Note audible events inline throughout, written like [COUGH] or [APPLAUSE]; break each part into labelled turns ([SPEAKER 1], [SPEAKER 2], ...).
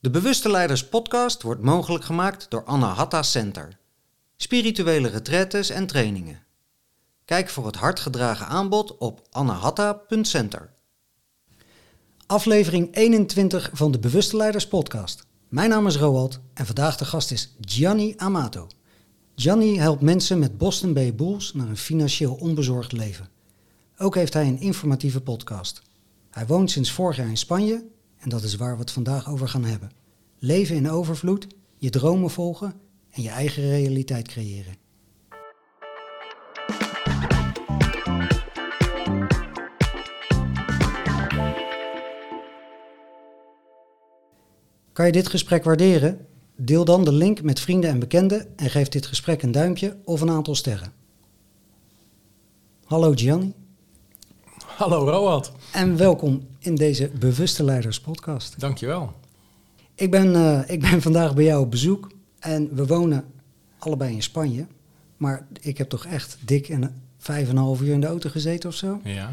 [SPEAKER 1] De Bewuste Leiders podcast wordt mogelijk gemaakt door Anahata Center. Spirituele retretes en trainingen. Kijk voor het hardgedragen aanbod op anahata.center. Aflevering 21 van de Bewuste Leiders podcast. Mijn naam is Roald en vandaag de gast is Gianni Amato. Gianni helpt mensen met Boston Bay Bulls naar een financieel onbezorgd leven. Ook heeft hij een informatieve podcast. Hij woont sinds vorig jaar in Spanje en dat is waar we het vandaag over gaan hebben. Leven in overvloed, je dromen volgen en je eigen realiteit creëren. Kan je dit gesprek waarderen? Deel dan de link met vrienden en bekenden en geef dit gesprek een duimpje of een aantal sterren. Hallo Gianni.
[SPEAKER 2] Hallo Roald.
[SPEAKER 1] En welkom in deze Bewuste Leiders podcast.
[SPEAKER 2] Dankjewel.
[SPEAKER 1] Ik ben, uh, ik ben vandaag bij jou op bezoek en we wonen allebei in Spanje. Maar ik heb toch echt dik een vijf en een half uur in de auto gezeten of zo.
[SPEAKER 2] Ja.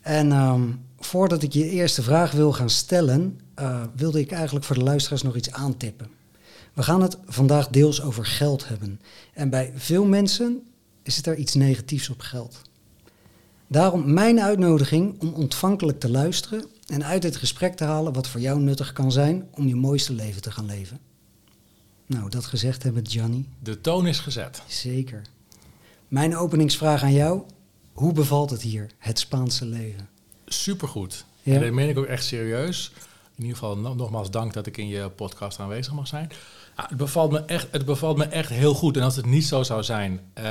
[SPEAKER 1] En um, voordat ik je eerste vraag wil gaan stellen, uh, wilde ik eigenlijk voor de luisteraars nog iets aantippen. We gaan het vandaag deels over geld hebben. En bij veel mensen is het er iets negatiefs op geld. Daarom mijn uitnodiging om ontvankelijk te luisteren en uit het gesprek te halen wat voor jou nuttig kan zijn om je mooiste leven te gaan leven. Nou, dat gezegd hebben, Gianni.
[SPEAKER 2] De toon is gezet.
[SPEAKER 1] Zeker. Mijn openingsvraag aan jou. Hoe bevalt het hier, het Spaanse leven?
[SPEAKER 2] Supergoed. Ja? En dat meen ik ook echt serieus. In ieder geval nogmaals dank dat ik in je podcast aanwezig mag zijn. Ja, het, bevalt me echt, het bevalt me echt heel goed. En als het niet zo zou zijn, uh,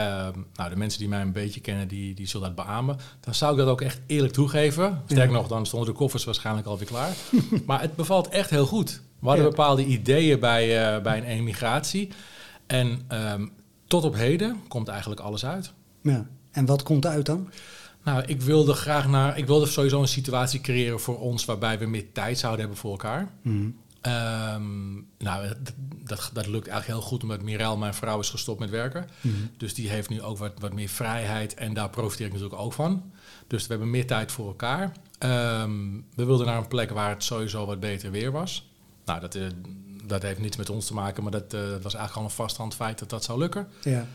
[SPEAKER 2] nou, de mensen die mij een beetje kennen, die, die zullen dat beamen. Dan zou ik dat ook echt eerlijk toegeven. Sterk ja. nog, dan stonden de koffers waarschijnlijk alweer klaar. [LAUGHS] maar het bevalt echt heel goed. We hadden ja. bepaalde ideeën bij, uh, bij een emigratie. En um, tot op heden komt eigenlijk alles uit.
[SPEAKER 1] Ja. En wat komt uit dan?
[SPEAKER 2] Nou, ik wilde graag naar. Ik wilde sowieso een situatie creëren voor ons waarbij we meer tijd zouden hebben voor elkaar.
[SPEAKER 1] Mm.
[SPEAKER 2] Um, nou, dat, dat, dat, lukt eigenlijk heel goed omdat Mirel, mijn vrouw, is gestopt met werken.
[SPEAKER 1] Mm.
[SPEAKER 2] Dus die heeft nu ook wat, wat meer vrijheid en daar profiteer ik natuurlijk ook van. Dus we hebben meer tijd voor elkaar. Um, we wilden naar een plek waar het sowieso wat beter weer was. Nou, dat, uh, dat heeft niets met ons te maken, maar dat uh, was eigenlijk al een vaststand feit dat dat zou lukken.
[SPEAKER 1] Ja.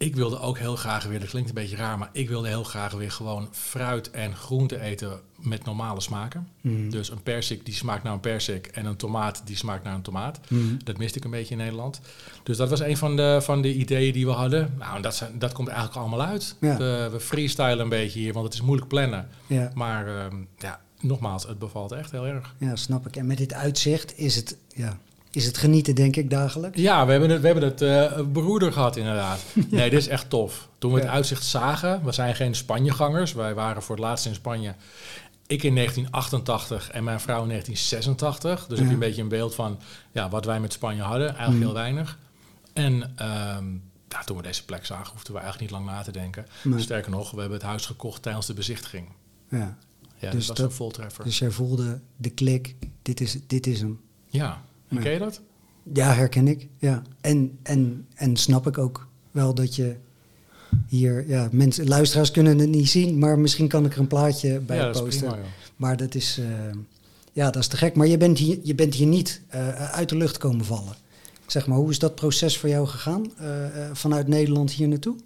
[SPEAKER 2] Ik wilde ook heel graag weer, dat klinkt een beetje raar, maar ik wilde heel graag weer gewoon fruit en groente eten met normale smaken.
[SPEAKER 1] Mm.
[SPEAKER 2] Dus een persik die smaakt naar een persik en een tomaat die smaakt naar een tomaat.
[SPEAKER 1] Mm.
[SPEAKER 2] Dat miste ik een beetje in Nederland. Dus dat was een van de, van de ideeën die we hadden. Nou, en dat, zijn, dat komt eigenlijk allemaal uit.
[SPEAKER 1] Ja.
[SPEAKER 2] We, we freestylen een beetje hier, want het is moeilijk plannen.
[SPEAKER 1] Ja.
[SPEAKER 2] Maar um, ja, nogmaals, het bevalt echt heel erg.
[SPEAKER 1] Ja, snap ik. En met dit uitzicht is het, ja, is het genieten, denk ik, dagelijks?
[SPEAKER 2] Ja, we hebben het, we hebben het uh, beroerder gehad, inderdaad. [LAUGHS] Nee, dit is echt tof. Toen we ja. het uitzicht zagen, we zijn geen Spanjegangers. Wij waren voor het laatst in Spanje. Ik in 1988 en mijn vrouw in 1986. Dus ja. heb je een beetje een beeld van ja, wat wij met Spanje hadden. Eigenlijk mm. heel weinig. En um, ja, toen we deze plek zagen, hoefden we eigenlijk niet lang na te denken. Sterker nog, we hebben het huis gekocht tijdens de bezichtiging.
[SPEAKER 1] Ja,
[SPEAKER 2] ja dus dat was een voltreffer.
[SPEAKER 1] Dus jij voelde de klik, dit is, dit is hem.
[SPEAKER 2] Ja, en ken je dat?
[SPEAKER 1] Ja, herken ik. Ja. En, en, en snap ik ook wel dat je hier, ja, mensen, luisteraars kunnen het niet zien, maar misschien kan ik er een plaatje bij
[SPEAKER 2] ja,
[SPEAKER 1] posten.
[SPEAKER 2] Dat prima,
[SPEAKER 1] maar dat is, uh, ja, dat is te gek. Maar je bent hier, je bent hier niet uh, uit de lucht komen vallen. Zeg maar, hoe is dat proces voor jou gegaan uh, vanuit Nederland hier naartoe?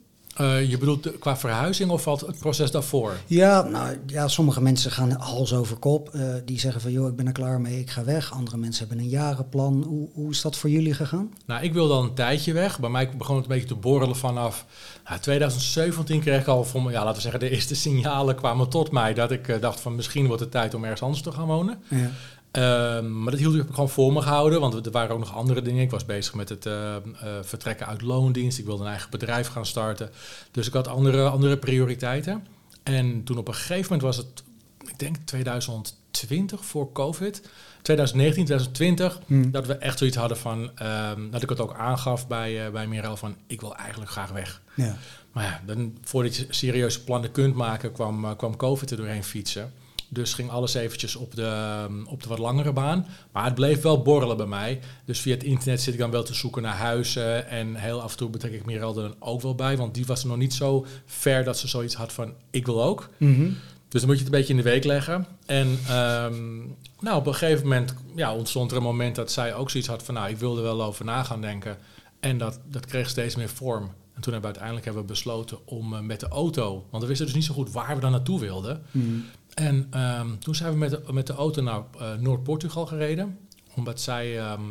[SPEAKER 2] Uh, je bedoelt de, qua verhuizing of valt het proces daarvoor?
[SPEAKER 1] Ja, nou, ja, sommige mensen gaan hals over kop. Uh, die zeggen van, joh, ik ben er klaar mee, ik ga weg. Andere mensen hebben een jarenplan. Hoe, hoe is dat voor jullie gegaan?
[SPEAKER 2] Nou, ik wilde al een tijdje weg. Bij mij begon het een beetje te borrelen vanaf... Nou, 2017 kreeg ik al, van, ja, laten we zeggen, de eerste signalen kwamen tot mij... dat ik uh, dacht van, misschien wordt het tijd om ergens anders te gaan wonen.
[SPEAKER 1] Ja.
[SPEAKER 2] Um, maar dat hield ik gewoon voor me gehouden, want er waren ook nog andere dingen. Ik was bezig met het uh, uh, vertrekken uit loondienst. Ik wilde een eigen bedrijf gaan starten. Dus ik had andere, andere prioriteiten. En toen op een gegeven moment was het, ik denk 2020 voor COVID, 2019, 2020,
[SPEAKER 1] Hmm.
[SPEAKER 2] dat we echt zoiets hadden van, um, dat ik het ook aangaf bij, uh, bij Mirel van, ik wil eigenlijk graag weg.
[SPEAKER 1] Ja.
[SPEAKER 2] Maar ja, dan, voordat je serieuze plannen kunt maken, kwam, uh, kwam COVID er doorheen fietsen. Dus ging alles eventjes op de, op de wat langere baan. Maar het bleef wel borrelen bij mij. Dus via het internet zit ik dan wel te zoeken naar huizen. En heel af en toe betrek ik Mirel er dan ook wel bij. Want die was er nog niet zo ver dat ze zoiets had van, ik wil ook.
[SPEAKER 1] Mm -hmm.
[SPEAKER 2] Dus dan moet je het een beetje in de week leggen. En ehm, nou, op een gegeven moment ja, ontstond er een moment dat zij ook zoiets had van... nou, ik wilde wel over na gaan denken. En dat, dat kreeg steeds meer vorm. En toen hebben we uiteindelijk hebben we besloten om eh, met de auto... want we wisten dus niet zo goed waar we dan naartoe wilden.
[SPEAKER 1] Hmm.
[SPEAKER 2] En ehm, toen zijn we met de, met de auto naar uh, Noord-Portugal gereden. Omdat zij, ehm,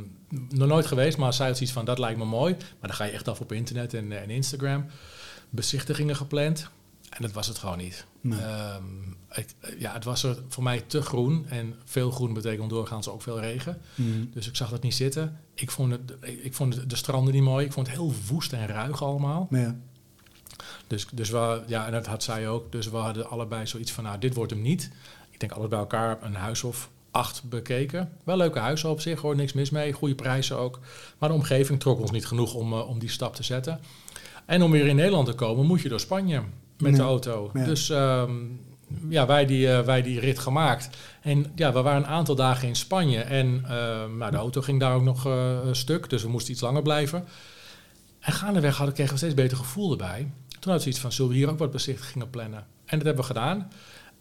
[SPEAKER 2] nog nooit geweest, maar zij had zoiets van, dat lijkt me mooi. Maar dan ga je echt af op internet en, en Instagram. Bezichtigingen gepland. En dat was het gewoon niet. Ehm, ja, het was er voor mij te groen. En veel groen betekent doorgaans ook veel regen.
[SPEAKER 1] Hmm.
[SPEAKER 2] Dus ik zag dat niet zitten. Ik vond, het, ik vond de stranden niet mooi. Ik vond het heel woest en ruig allemaal.
[SPEAKER 1] Ja.
[SPEAKER 2] Dus, dus we, ja, en dat had zij ook. Dus we hadden allebei zoiets van, nou, dit wordt hem niet. Ik denk alles bij elkaar een huis of acht bekeken. Wel leuke huizen op zich hoor, niks mis mee. Goede prijzen ook. Maar de omgeving trok ons niet genoeg om, uh, om die stap te zetten. En om weer in Nederland te komen, moet je door Spanje met de auto.
[SPEAKER 1] Ja.
[SPEAKER 2] Dus um, ja, wij die, uh, wij die rit gemaakt. En ja, we waren een aantal dagen in Spanje. En uh, nou, de auto ging daar ook nog uh, stuk, dus we moesten iets langer blijven. En gaandeweg hadden, kregen we steeds beter gevoel erbij. Toen had ze iets van, zullen we hier ook wat bezichtigingen plannen? En dat hebben we gedaan.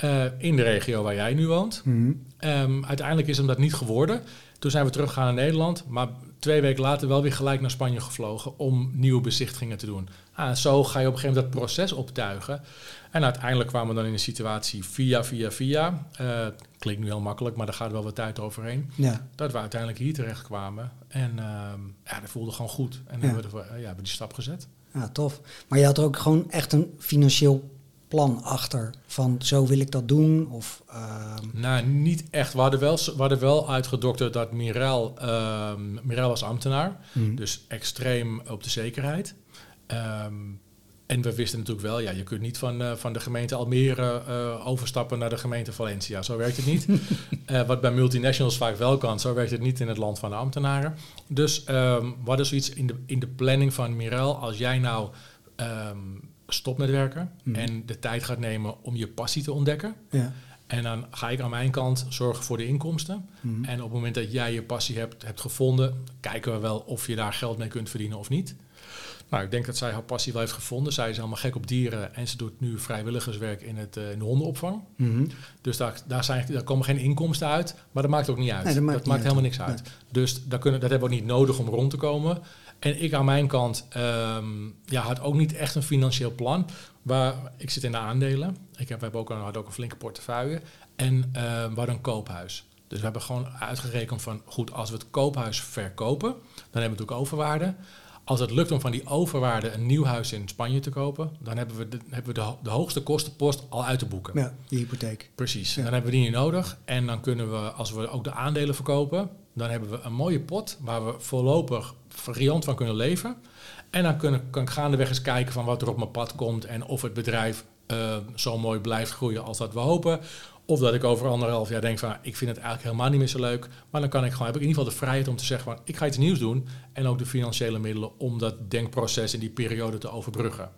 [SPEAKER 2] Uh, in de regio waar jij nu woont.
[SPEAKER 1] Mm -hmm.
[SPEAKER 2] um, uiteindelijk is hem dat niet geworden. Toen zijn we teruggegaan naar Nederland. Maar twee weken later wel weer gelijk naar Spanje gevlogen om nieuwe bezichtigingen te doen. Ah, zo ga je op een gegeven moment dat proces optuigen. En uiteindelijk kwamen we dan in een situatie via, via, via. Uh, klinkt nu heel makkelijk, maar daar gaat wel wat tijd overheen.
[SPEAKER 1] Ja.
[SPEAKER 2] Dat we uiteindelijk hier terecht kwamen. En uh, ja, dat voelde gewoon goed. En ja. hebben we de, ja, hebben die stap gezet.
[SPEAKER 1] Ja, tof. Maar je had er ook gewoon echt een financieel plan achter? Van zo wil ik dat doen? Of, uh...
[SPEAKER 2] Nou, niet echt. We hadden wel, we hadden wel uitgedokterd dat Mirel, uh, Mirel was ambtenaar.
[SPEAKER 1] Mm.
[SPEAKER 2] Dus extreem op de zekerheid. Um, en we wisten natuurlijk wel, ja, je kunt niet van, uh, van de gemeente Almere uh, overstappen naar de gemeente Valencia. Zo werkt het niet. uh, [LAUGHS] wat bij multinationals vaak wel kan, zo werkt het niet in het land van de ambtenaren. Dus um, we hadden zoiets in de, in de planning van Mirel, als jij nou um, stopt met werken
[SPEAKER 1] Mhm.
[SPEAKER 2] en de tijd gaat nemen om je passie te ontdekken.
[SPEAKER 1] Ja.
[SPEAKER 2] En dan ga ik aan mijn kant zorgen voor de inkomsten.
[SPEAKER 1] Mhm.
[SPEAKER 2] En op het moment dat jij je passie hebt, hebt gevonden, kijken we wel of je daar geld mee kunt verdienen of niet. Nou, ik denk dat zij haar passie wel heeft gevonden. Zij is helemaal gek op dieren en ze doet nu vrijwilligerswerk in, het, uh, in de hondenopvang.
[SPEAKER 1] Mhm.
[SPEAKER 2] Dus daar, daar, zijn, daar komen geen inkomsten uit, maar dat maakt ook niet uit.
[SPEAKER 1] Nee, dat maakt,
[SPEAKER 2] helemaal niks uit. Dus daar kunnen, dat hebben we ook niet nodig om rond te komen. En ik aan mijn kant um, ja, had ook niet echt een financieel plan. Waar, ik zit in de aandelen. Ik heb, we hebben ook een, hadden ook een flinke portefeuille. En uh, we hadden een koophuis. Dus we hebben gewoon uitgerekend van... goed, als we het koophuis verkopen... dan hebben we natuurlijk overwaarde. Als het lukt om van die overwaarde een nieuw huis in Spanje te kopen... dan hebben we de, hebben we de, de hoogste kostenpost al uit te boeken.
[SPEAKER 1] Ja, die hypotheek.
[SPEAKER 2] Precies.
[SPEAKER 1] Ja.
[SPEAKER 2] Dan hebben we die niet nodig. En dan kunnen we, als we ook de aandelen verkopen... dan hebben we een mooie pot waar we voorlopig variant van kunnen leven... En dan kunnen, kan ik gaandeweg eens kijken van wat er op mijn pad komt en of het bedrijf uh, zo mooi blijft groeien als dat we hopen. Of dat ik over anderhalf jaar denk van ik vind het eigenlijk helemaal niet meer zo leuk. Maar dan kan ik gewoon, heb ik in ieder geval de vrijheid om te zeggen van ik ga iets nieuws doen. En ook de financiële middelen om dat denkproces in die periode te overbruggen.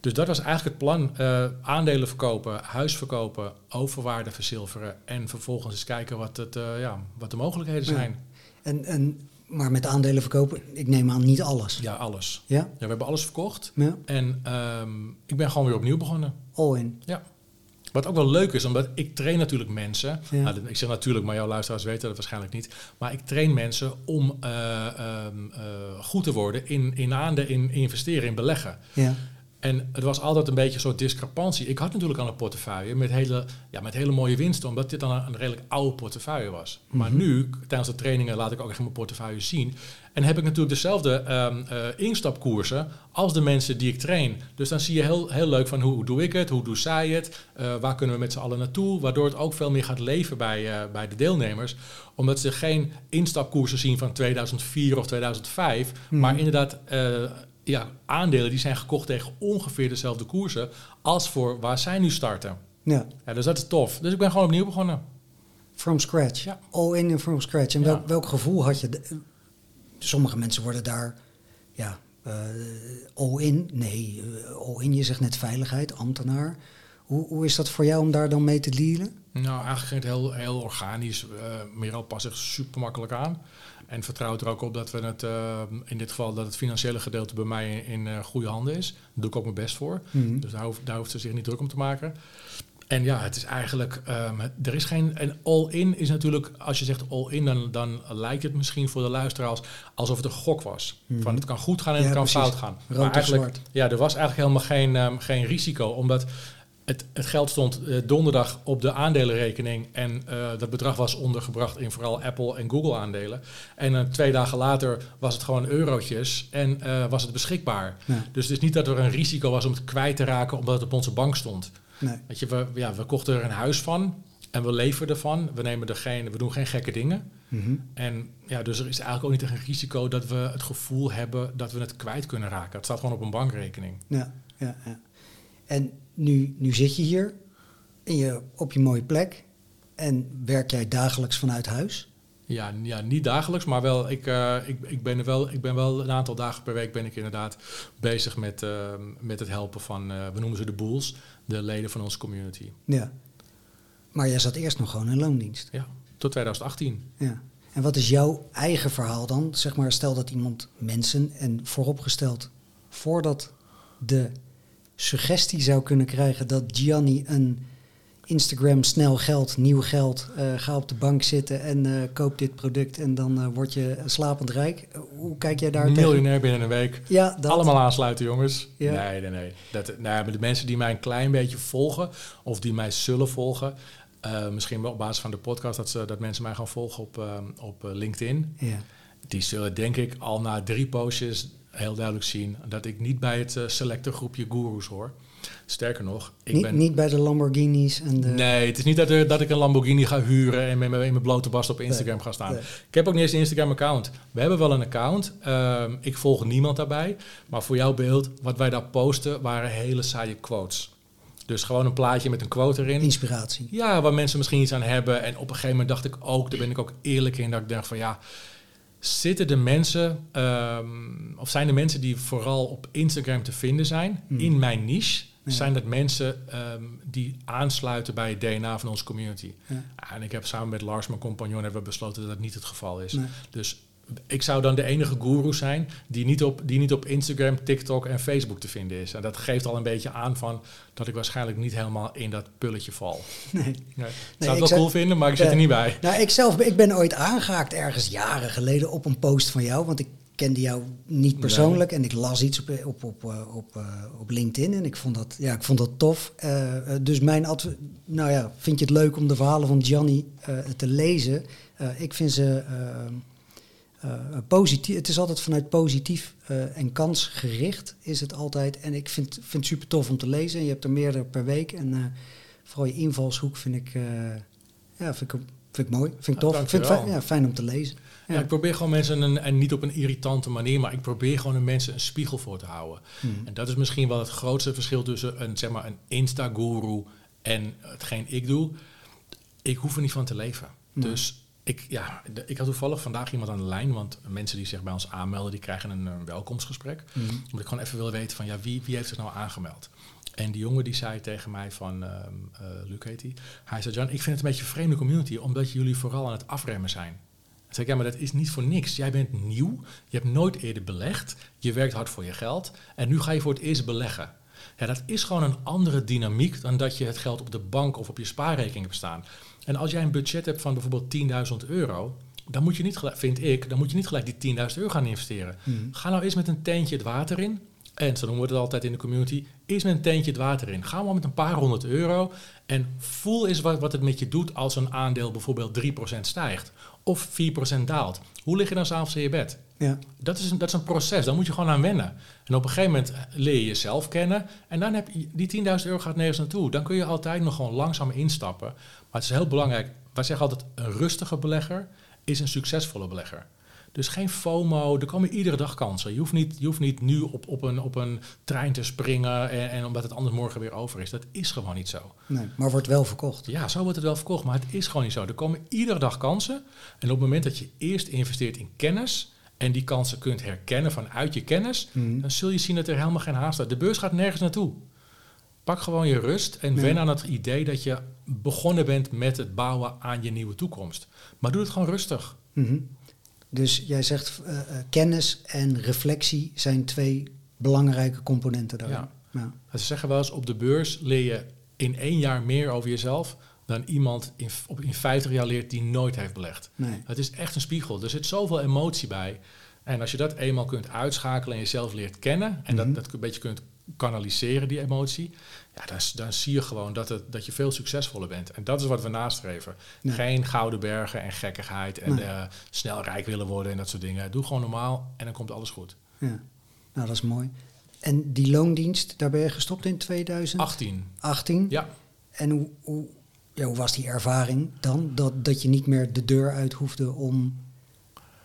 [SPEAKER 2] Dus dat was eigenlijk het plan. Uh, aandelen verkopen, huis verkopen, overwaarde verzilveren. En vervolgens eens kijken wat, het, uh, ja, wat de mogelijkheden zijn.
[SPEAKER 1] Ja. En, en maar met aandelen verkopen, ik neem aan niet alles.
[SPEAKER 2] Ja, alles.
[SPEAKER 1] Ja?
[SPEAKER 2] ja we hebben alles verkocht.
[SPEAKER 1] Ja.
[SPEAKER 2] En um, ik ben gewoon weer opnieuw begonnen.
[SPEAKER 1] All in.
[SPEAKER 2] Ja. Wat ook wel leuk is, omdat ik train natuurlijk mensen.
[SPEAKER 1] Ja.
[SPEAKER 2] Nou, ik zeg natuurlijk, maar jouw luisteraars weten dat waarschijnlijk niet. Maar ik train mensen om uh, um, uh, goed te worden in, in aandelen, in investeren, in beleggen.
[SPEAKER 1] Ja.
[SPEAKER 2] En het was altijd een beetje een soort discrepantie. Ik had natuurlijk al een portefeuille met hele, ja, met hele mooie winsten, omdat dit dan een, een redelijk oude portefeuille was. Mm -hmm. Maar nu, tijdens de trainingen, laat ik ook echt mijn portefeuille zien. En heb ik natuurlijk dezelfde um, uh, instapkoersen als de mensen die ik train. Dus dan zie je heel, heel leuk van hoe, doe ik het, hoe doen zij het, uh, waar kunnen we met z'n allen naartoe. Waardoor het ook veel meer gaat leven bij, uh, bij de deelnemers. Omdat ze geen instapkoersen zien van 2004 of 2005, mm -hmm. maar inderdaad ja, aandelen die zijn gekocht tegen ongeveer dezelfde koersen als voor waar zij nu starten.
[SPEAKER 1] Ja.
[SPEAKER 2] ja dus dat is tof. Dus ik ben gewoon opnieuw begonnen.
[SPEAKER 1] From scratch.
[SPEAKER 2] Ja.
[SPEAKER 1] All in en from scratch. En
[SPEAKER 2] Ja.
[SPEAKER 1] welk, gevoel had je? De- sommige mensen worden daar, ja, eh, all in. Nee, eh, all in, je zegt net veiligheid, ambtenaar. Hoe, hoe is dat voor jou om daar dan mee te dealen?
[SPEAKER 2] Nou, eigenlijk ging het heel, heel organisch. Uh, Merel past zich super makkelijk aan. En vertrouwt er ook op dat we het, uh, in dit geval, dat het financiële gedeelte bij mij in, in uh, goede handen is. Daar doe ik ook mijn best voor.
[SPEAKER 1] Mhm.
[SPEAKER 2] Dus daar hoeft, daar hoeft ze zich niet druk om te maken. En ja, het is eigenlijk, um, er is geen, en all-in is natuurlijk, als je zegt all-in, dan, dan lijkt het misschien voor de luisteraars alsof het een gok was. Van mhm. het kan goed gaan en het kan fout gaan.
[SPEAKER 1] Rood maar
[SPEAKER 2] eigenlijk, ja, er was eigenlijk helemaal geen, um, geen risico, omdat het, het, geld stond uh, donderdag op de aandelenrekening en uh, dat bedrag was ondergebracht in vooral Apple en Google aandelen. En uh, twee dagen later was het gewoon eurotjes en was het beschikbaar. Ja. Dus het is niet dat er een risico was om het kwijt te raken omdat het op onze bank stond. Nee. Weet je, we, ja, we kochten er een huis van en we leven ervan. We, nemen er geen, we doen geen gekke dingen. Mm En ja, dus er is eigenlijk ook niet een risico dat we het gevoel hebben dat we het kwijt kunnen raken. Het staat gewoon op een bankrekening.
[SPEAKER 1] Ja, ja, ja. En nu, nu zit je hier in je, op je mooie plek en werk jij dagelijks vanuit huis?
[SPEAKER 2] Ja, ja niet dagelijks, maar wel. Ik, uh, ik, ik, ben er wel. Ik ben wel een aantal dagen per week ben ik inderdaad bezig met, uh, met het helpen van, uh, we noemen ze de boels, de leden van onze community.
[SPEAKER 1] Ja. Maar jij zat eerst nog gewoon in loondienst.
[SPEAKER 2] Ja, tot 2018.
[SPEAKER 1] Ja. En wat is jouw eigen verhaal dan? Zeg maar, stel dat iemand mensen en vooropgesteld voordat de suggestie zou kunnen krijgen dat Gianni een Instagram snel geld, nieuw geld, uh, ga op de bank zitten en uh, koop dit product en dan uh, word je slapend rijk. hoe kijk jij daar
[SPEAKER 2] Miljonair binnen een week. Ja, dat. Allemaal aansluiten, jongens. Ja. Nee, nee, nee. Dat, nou, de mensen die mij een klein beetje volgen of die mij zullen volgen, misschien wel op basis van de podcast, dat, ze, dat mensen mij gaan volgen op, op LinkedIn. Ja. Die zullen denk ik al na drie postjes heel duidelijk zien dat ik niet bij het selecte groepje gurus hoor. Sterker nog,
[SPEAKER 1] ik niet, ben... Niet bij de Lamborghinis en de...
[SPEAKER 2] Nee, het is niet dat, er, dat ik een Lamborghini ga huren en met, met mijn blote bast op Instagram ga staan. Ik heb ook niet eens een Instagram-account. We hebben wel een account. Ehm, ik volg niemand daarbij. Maar voor jouw beeld, wat wij daar posten, waren hele saaie quotes. Dus gewoon een plaatje met een quote erin.
[SPEAKER 1] Inspiratie.
[SPEAKER 2] Ja, waar mensen misschien iets aan hebben. En op een gegeven moment dacht ik ook, daar ben ik ook eerlijk in, dat ik denk van ja zitten de mensen, ehm, of zijn de mensen die vooral op Instagram te vinden zijn, hmm. in mijn niche, zijn dat mensen ehm, die aansluiten bij het DNA van onze community. Ja. En ik heb samen met Lars, mijn compagnon, hebben we besloten dat dat niet het geval is. Dus ik zou dan de enige guru zijn die niet, op, die niet op Instagram, TikTok en Facebook te vinden is. En dat geeft al een beetje aan van dat ik waarschijnlijk niet helemaal in dat pulletje val. [LAUGHS] Nee. nee. Ik zou het wel cool vinden, maar ik zit er niet bij.
[SPEAKER 1] Nou, ik zelf, ik ben ooit aangehaakt ergens jaren geleden op een post van jou, want ik kende jou niet persoonlijk en ik las iets op, op, op, eh, op, eh, op LinkedIn en ik vond dat, ja, ik vond dat tof. Uh, dus mijn adv nou ja, vind je het leuk om de verhalen van Gianni uh, te lezen? ik vind ze positief. Het is altijd vanuit positief en kansgericht is het altijd. En ik vind, vind het super tof om te lezen. Je hebt er meerdere per week en vooral je invalshoek vind ik, ja, vind ik, vind ik mooi, vind ik tof. Ik vind het fijn, ja, fijn om te lezen.
[SPEAKER 2] Ja. ik probeer gewoon mensen, een, en niet op een irritante manier, maar ik probeer gewoon mensen een spiegel voor te houden. Hmm. En dat is misschien wel het grootste verschil tussen een, zeg maar, een Insta-guru en hetgeen ik doe. Ik hoef er niet van te leven. Dus ik, ja, ik had toevallig vandaag iemand aan de lijn, want mensen die zich bij ons aanmelden, die krijgen een, een welkomstgesprek. Mm. Omdat ik gewoon even wil weten van, ja, wie, wie heeft zich nou aangemeld? En die jongen die zei tegen mij van, uh, uh, Luc heet hij, hij zei, Jan, ik vind het een beetje een vreemde community, omdat jullie vooral aan het afremmen zijn zeg ik, ja, maar dat is niet voor niks. Jij bent nieuw, je hebt nooit eerder belegd, je werkt hard voor je geld en nu ga je voor het eerst beleggen. Ja, dat is gewoon een andere dynamiek dan dat je het geld op de bank of op je spaarrekening hebt staan. En als jij een budget hebt van bijvoorbeeld 10.000 euro, dan moet je niet gelijk, vind ik, dan moet je niet gelijk die 10.000 euro gaan investeren. Hmm. Ga nou eens met een teentje het water in. En zo noemen we het altijd in de community. Eerst met een teentje het water in. Ga maar met een paar honderd euro. En voel eens wat, wat het met je doet als een aandeel bijvoorbeeld 3% stijgt of 4% daalt. Hoe lig je dan s'avonds in je bed? Ja. Dat, is een, dat is een proces, daar moet je gewoon aan wennen. En op een gegeven moment leer je jezelf kennen. En dan heb je die 10.000 euro gaat nergens naartoe. Dan kun je altijd nog gewoon langzaam instappen. Maar het is heel belangrijk. Wij zeggen altijd: een rustige belegger is een succesvolle belegger. Dus geen FOMO, er komen iedere dag kansen. Je hoeft niet, je hoeft niet nu op, op, een, op een trein te springen en, en omdat het anders morgen weer over is. Dat is gewoon niet zo.
[SPEAKER 1] Nee, maar wordt wel verkocht.
[SPEAKER 2] Ja, zo wordt het wel verkocht, maar het is gewoon niet zo. Er komen iedere dag kansen. En op het moment dat je eerst investeert in kennis en die kansen kunt herkennen vanuit je kennis, mhm. dan zul je zien dat er helemaal geen haast is. De beurs gaat nergens naartoe. Pak gewoon je rust en wen aan het idee dat je begonnen bent met het bouwen aan je nieuwe toekomst. Maar doe het gewoon rustig.
[SPEAKER 1] Mm dus jij zegt uh, kennis en reflectie zijn twee belangrijke componenten daarin. Ja.
[SPEAKER 2] ja. Ze zeggen wel eens op de beurs leer je in één jaar meer over jezelf dan iemand in, op, in 50 jaar leert die nooit heeft belegd.
[SPEAKER 1] Nee.
[SPEAKER 2] Het is echt een spiegel. Er zit zoveel emotie bij. En als je dat eenmaal kunt uitschakelen en jezelf leert kennen en
[SPEAKER 1] Mhm.
[SPEAKER 2] dat, dat een beetje kunt kanaliseren, die emotie, ja, dan, dan zie je gewoon dat, het, dat je veel succesvoller bent. En dat is wat we nastreven.
[SPEAKER 1] Nee.
[SPEAKER 2] Geen gouden bergen en gekkigheid en
[SPEAKER 1] Nee.
[SPEAKER 2] eh, snel rijk willen worden en dat soort dingen. Doe gewoon normaal en dan komt alles goed.
[SPEAKER 1] Ja. Nou, dat is mooi. En die loondienst, daar ben je gestopt in 2018?
[SPEAKER 2] 18. Ja.
[SPEAKER 1] En hoe, hoe, ja, hoe was die ervaring dan? Dat, dat je niet meer de deur uit hoefde om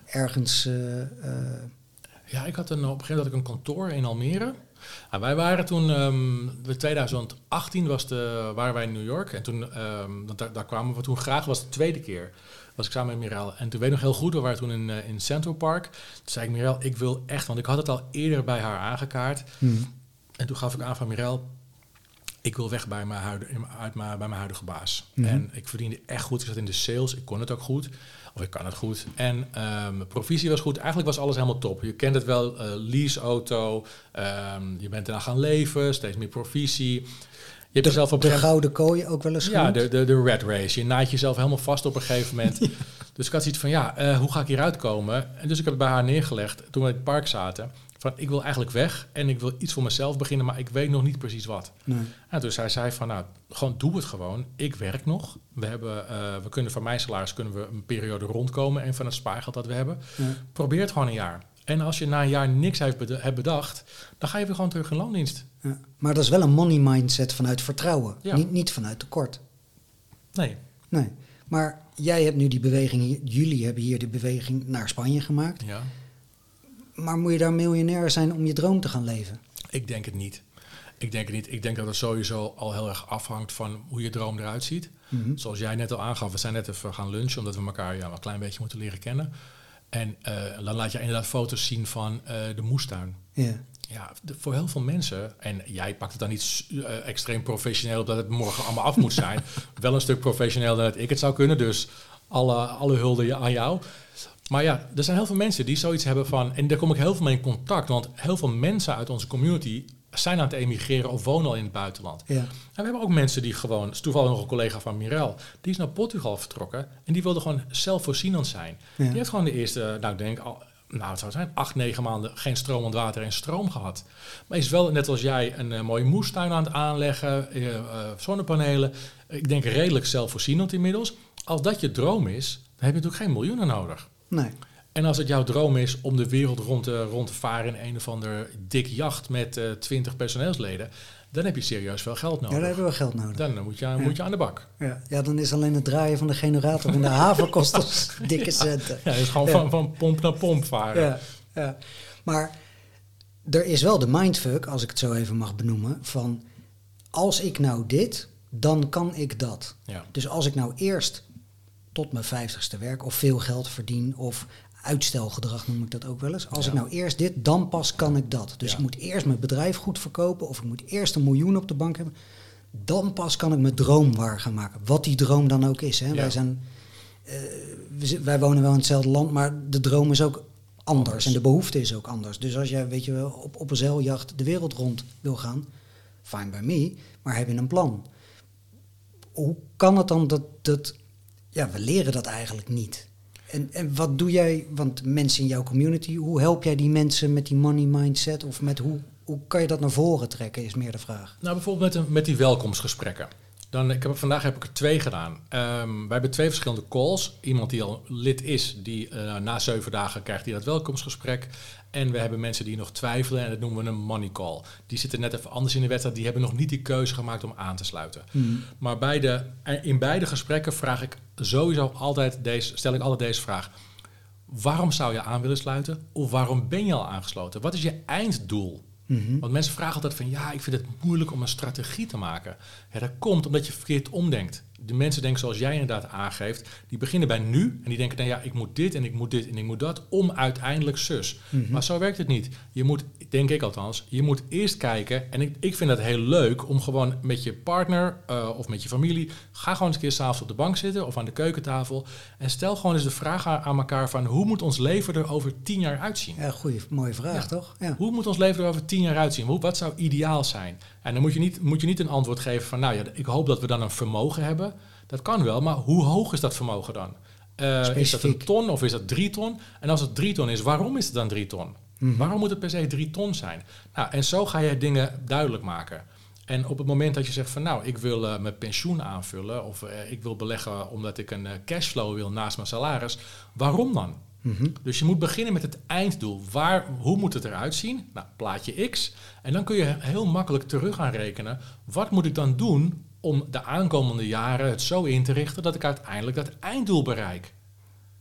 [SPEAKER 1] ergens... eh, eh,
[SPEAKER 2] Ja, ik had een, op een gegeven moment had ik een kantoor in Almere. Nou, wij waren toen, ehm, in 2018 was de, waren wij in New York. En toen, ehm, daar, daar kwamen we toen graag, was de tweede keer. Was ik samen met Mirel. En toen weet ik nog heel goed, we waren toen in, eh, in Central Park. Toen zei ik, Mirel, ik wil echt, want ik had het al eerder bij haar aangekaart.
[SPEAKER 1] hmm.
[SPEAKER 2] En toen gaf ik aan van Mirel, ik wil weg bij mijn, huidige, uit mijn, bij mijn huidige baas.
[SPEAKER 1] Mhm.
[SPEAKER 2] En ik verdiende echt goed. Ik zat in de sales, ik kon het ook goed. Of ik kan het goed. En mijn provisie was goed. Eigenlijk was alles helemaal top. Je kent het wel, eh leaseauto. ehm, je bent eraan gaan leven, steeds meer provisie. Je hebt jezelf op
[SPEAKER 1] De
[SPEAKER 2] gegeven
[SPEAKER 1] gouden kooi ook wel eens
[SPEAKER 2] ja, de, de, de red race. Je naait jezelf helemaal vast op een gegeven moment. [LAUGHS] Dus ik had zoiets van, ja, eh, hoe ga ik hieruit komen? En dus ik heb het bij haar neergelegd toen we in het park zaten. Van, ik wil eigenlijk weg en ik wil iets voor mezelf beginnen, maar ik weet nog niet precies wat.
[SPEAKER 1] Nee.
[SPEAKER 2] Dus hij zei van, nou, gewoon doe het gewoon. Ik werk nog. We, hebben, eh, we kunnen van mijn salaris kunnen we een periode rondkomen en van het spaargeld dat we hebben. Probeer het gewoon een jaar. En als je na een jaar niks hebt bedacht, dan ga je weer gewoon terug in loondienst.
[SPEAKER 1] Ja. Maar dat is wel een money mindset vanuit vertrouwen,
[SPEAKER 2] Ja.
[SPEAKER 1] niet, niet vanuit tekort.
[SPEAKER 2] Nee,
[SPEAKER 1] Nee. Maar jij hebt nu die beweging, jullie hebben hier de beweging naar Spanje gemaakt.
[SPEAKER 2] ja.
[SPEAKER 1] Maar moet je daar miljonair zijn om je droom te gaan leven?
[SPEAKER 2] Ik denk het niet. Ik denk het niet. Ik denk dat het sowieso al heel erg afhangt van hoe je droom eruit ziet.
[SPEAKER 1] Mhm.
[SPEAKER 2] Zoals jij net al aangaf, we zijn net even gaan lunchen omdat we elkaar ja, een klein beetje moeten leren kennen. En eh, dan laat je inderdaad foto's zien van eh, de moestuin.
[SPEAKER 1] Ja.
[SPEAKER 2] Ja, de- voor heel veel mensen, en jij pakt het dan niet eh, extreem professioneel op dat het morgen allemaal af moet zijn. [LAUGHS] Wel een stuk professioneel dan dat ik het zou kunnen, dus alle, alle hulde aan jou. Maar ja, er zijn heel veel mensen die zoiets hebben van, en daar kom ik heel veel mee in contact, want heel veel mensen uit onze community zijn aan het emigreren of wonen al in het buitenland.
[SPEAKER 1] Ja.
[SPEAKER 2] En we hebben ook mensen die gewoon, is toevallig nog een collega van Mirel, die is naar Portugal vertrokken en die wilde gewoon zelfvoorzienend zijn.
[SPEAKER 1] Ja.
[SPEAKER 2] Die heeft gewoon de eerste, nou ik denk al, nou het zou zijn, acht, negen maanden geen stromend water en stroom gehad. Maar is wel net als jij een eh, mooie moestuin aan het aanleggen, eh, eh, zonnepanelen. Ik denk redelijk zelfvoorzienend inmiddels. Als dat je droom is, dan heb je natuurlijk geen miljoenen nodig.
[SPEAKER 1] Nee.
[SPEAKER 2] En als het jouw droom is om de wereld rond te, rond te varen in een of ander dik jacht met eh 20 personeelsleden, dan heb je serieus veel geld
[SPEAKER 1] Ja,
[SPEAKER 2] nodig.
[SPEAKER 1] daar hebben we geld nodig.
[SPEAKER 2] Dan eh, moet je, aan- moet je aan de bak.
[SPEAKER 1] Ja. ja, dan is alleen het draaien van de generator in de haven kost ons [LAUGHS] dikke centen.
[SPEAKER 2] Ja, het is gewoon
[SPEAKER 1] Ja.
[SPEAKER 2] van, van pomp naar pomp varen.
[SPEAKER 1] Ja, ja. Maar er is wel de mindfuck, als ik het zo even mag benoemen, van als ik nou dit, dan kan ik dat.
[SPEAKER 2] Ja.
[SPEAKER 1] Dus als ik nou eerst tot mijn vijftigste werk of veel geld verdien of uitstelgedrag noem ik dat ook wel eens. Als
[SPEAKER 2] Ja.
[SPEAKER 1] ik nou eerst dit, dan pas kan ik dat. Dus
[SPEAKER 2] Ja.
[SPEAKER 1] ik moet eerst mijn bedrijf goed verkopen of ik moet eerst een miljoen op de bank hebben. Dan pas kan ik mijn droom waar gaan maken. Wat die droom dan ook is. Hè.
[SPEAKER 2] Ja.
[SPEAKER 1] Wij, zijn, eh, we wij wonen wel in hetzelfde land, maar de droom is ook anders.
[SPEAKER 2] Anders.
[SPEAKER 1] En de behoefte is ook anders. Dus als jij weet je, wel, op, op een zeiljacht de wereld rond wil gaan, fine by me, maar heb je een plan? Hoe kan het dan dat, dat ja, we leren dat eigenlijk niet? En, en wat doe jij, want mensen in jouw community, hoe help jij die mensen met die money mindset? Of met hoe, hoe kan je dat naar voren trekken, is meer de vraag.
[SPEAKER 2] Nou, bijvoorbeeld met, een- met die welkomstgesprekken. Dan, ik heb, vandaag heb ik er twee gedaan. Ehm, wij hebben twee verschillende calls. Iemand die al lid is, die eh, na zeven dagen krijgt hij dat welkomstgesprek. En we hebben mensen die nog twijfelen en dat noemen we een money call. Die zitten net even anders in de wedstrijd. Die hebben nog niet die keuze gemaakt om aan te sluiten. Maar bij de, in beide gesprekken vraag ik sowieso altijd deze, stel ik altijd deze vraag. Waarom zou je aan willen sluiten? Of waarom ben je al aangesloten? Wat is je einddoel?
[SPEAKER 1] Mhm.
[SPEAKER 2] Want mensen vragen altijd van ja, ik vind het moeilijk om een strategie te maken. Ja, dat komt omdat je verkeerd omdenkt. De mensen denken zoals jij inderdaad aangeeft, die beginnen bij nu en die denken, nou ja, ik moet dit en ik moet dit en ik moet dat om uiteindelijk zus.
[SPEAKER 1] Mhm.
[SPEAKER 2] Maar zo werkt het niet. Je moet, denk ik althans, je moet eerst kijken en ik, ik vind het heel leuk om gewoon met je partner eh, of met je familie, ga gewoon eens een keer s'avonds op de bank zitten of aan de keukentafel en stel gewoon eens de vraag aan, aan elkaar van hoe moet ons leven er over tien jaar uitzien?
[SPEAKER 1] Ja, goeie, mooie vraag,
[SPEAKER 2] Ja.
[SPEAKER 1] toch? Ja.
[SPEAKER 2] Hoe moet ons leven er over tien jaar uitzien? Hoe, wat zou ideaal zijn? En dan moet je, niet, moet je niet een antwoord geven van, nou ja, ik hoop dat we dan een vermogen hebben. Dat kan wel, maar hoe hoog is dat vermogen dan? Eh, is dat een ton of is dat drie ton? En als het drie ton is, waarom is het dan drie ton?
[SPEAKER 1] Mhm.
[SPEAKER 2] Waarom moet het per se drie ton zijn? Nou, en zo ga je dingen duidelijk maken. En op het moment dat je zegt van nou, ik wil eh, mijn pensioen aanvullen of eh, ik wil beleggen omdat ik een cashflow wil naast mijn salaris, waarom dan?
[SPEAKER 1] Mhm.
[SPEAKER 2] Dus je moet beginnen met het einddoel. Waar, hoe moet het eruit zien? Nou, plaatje X. En dan kun je heel makkelijk terug gaan rekenen. Wat moet ik dan doen om de aankomende jaren het zo in te richten dat ik uiteindelijk dat einddoel bereik?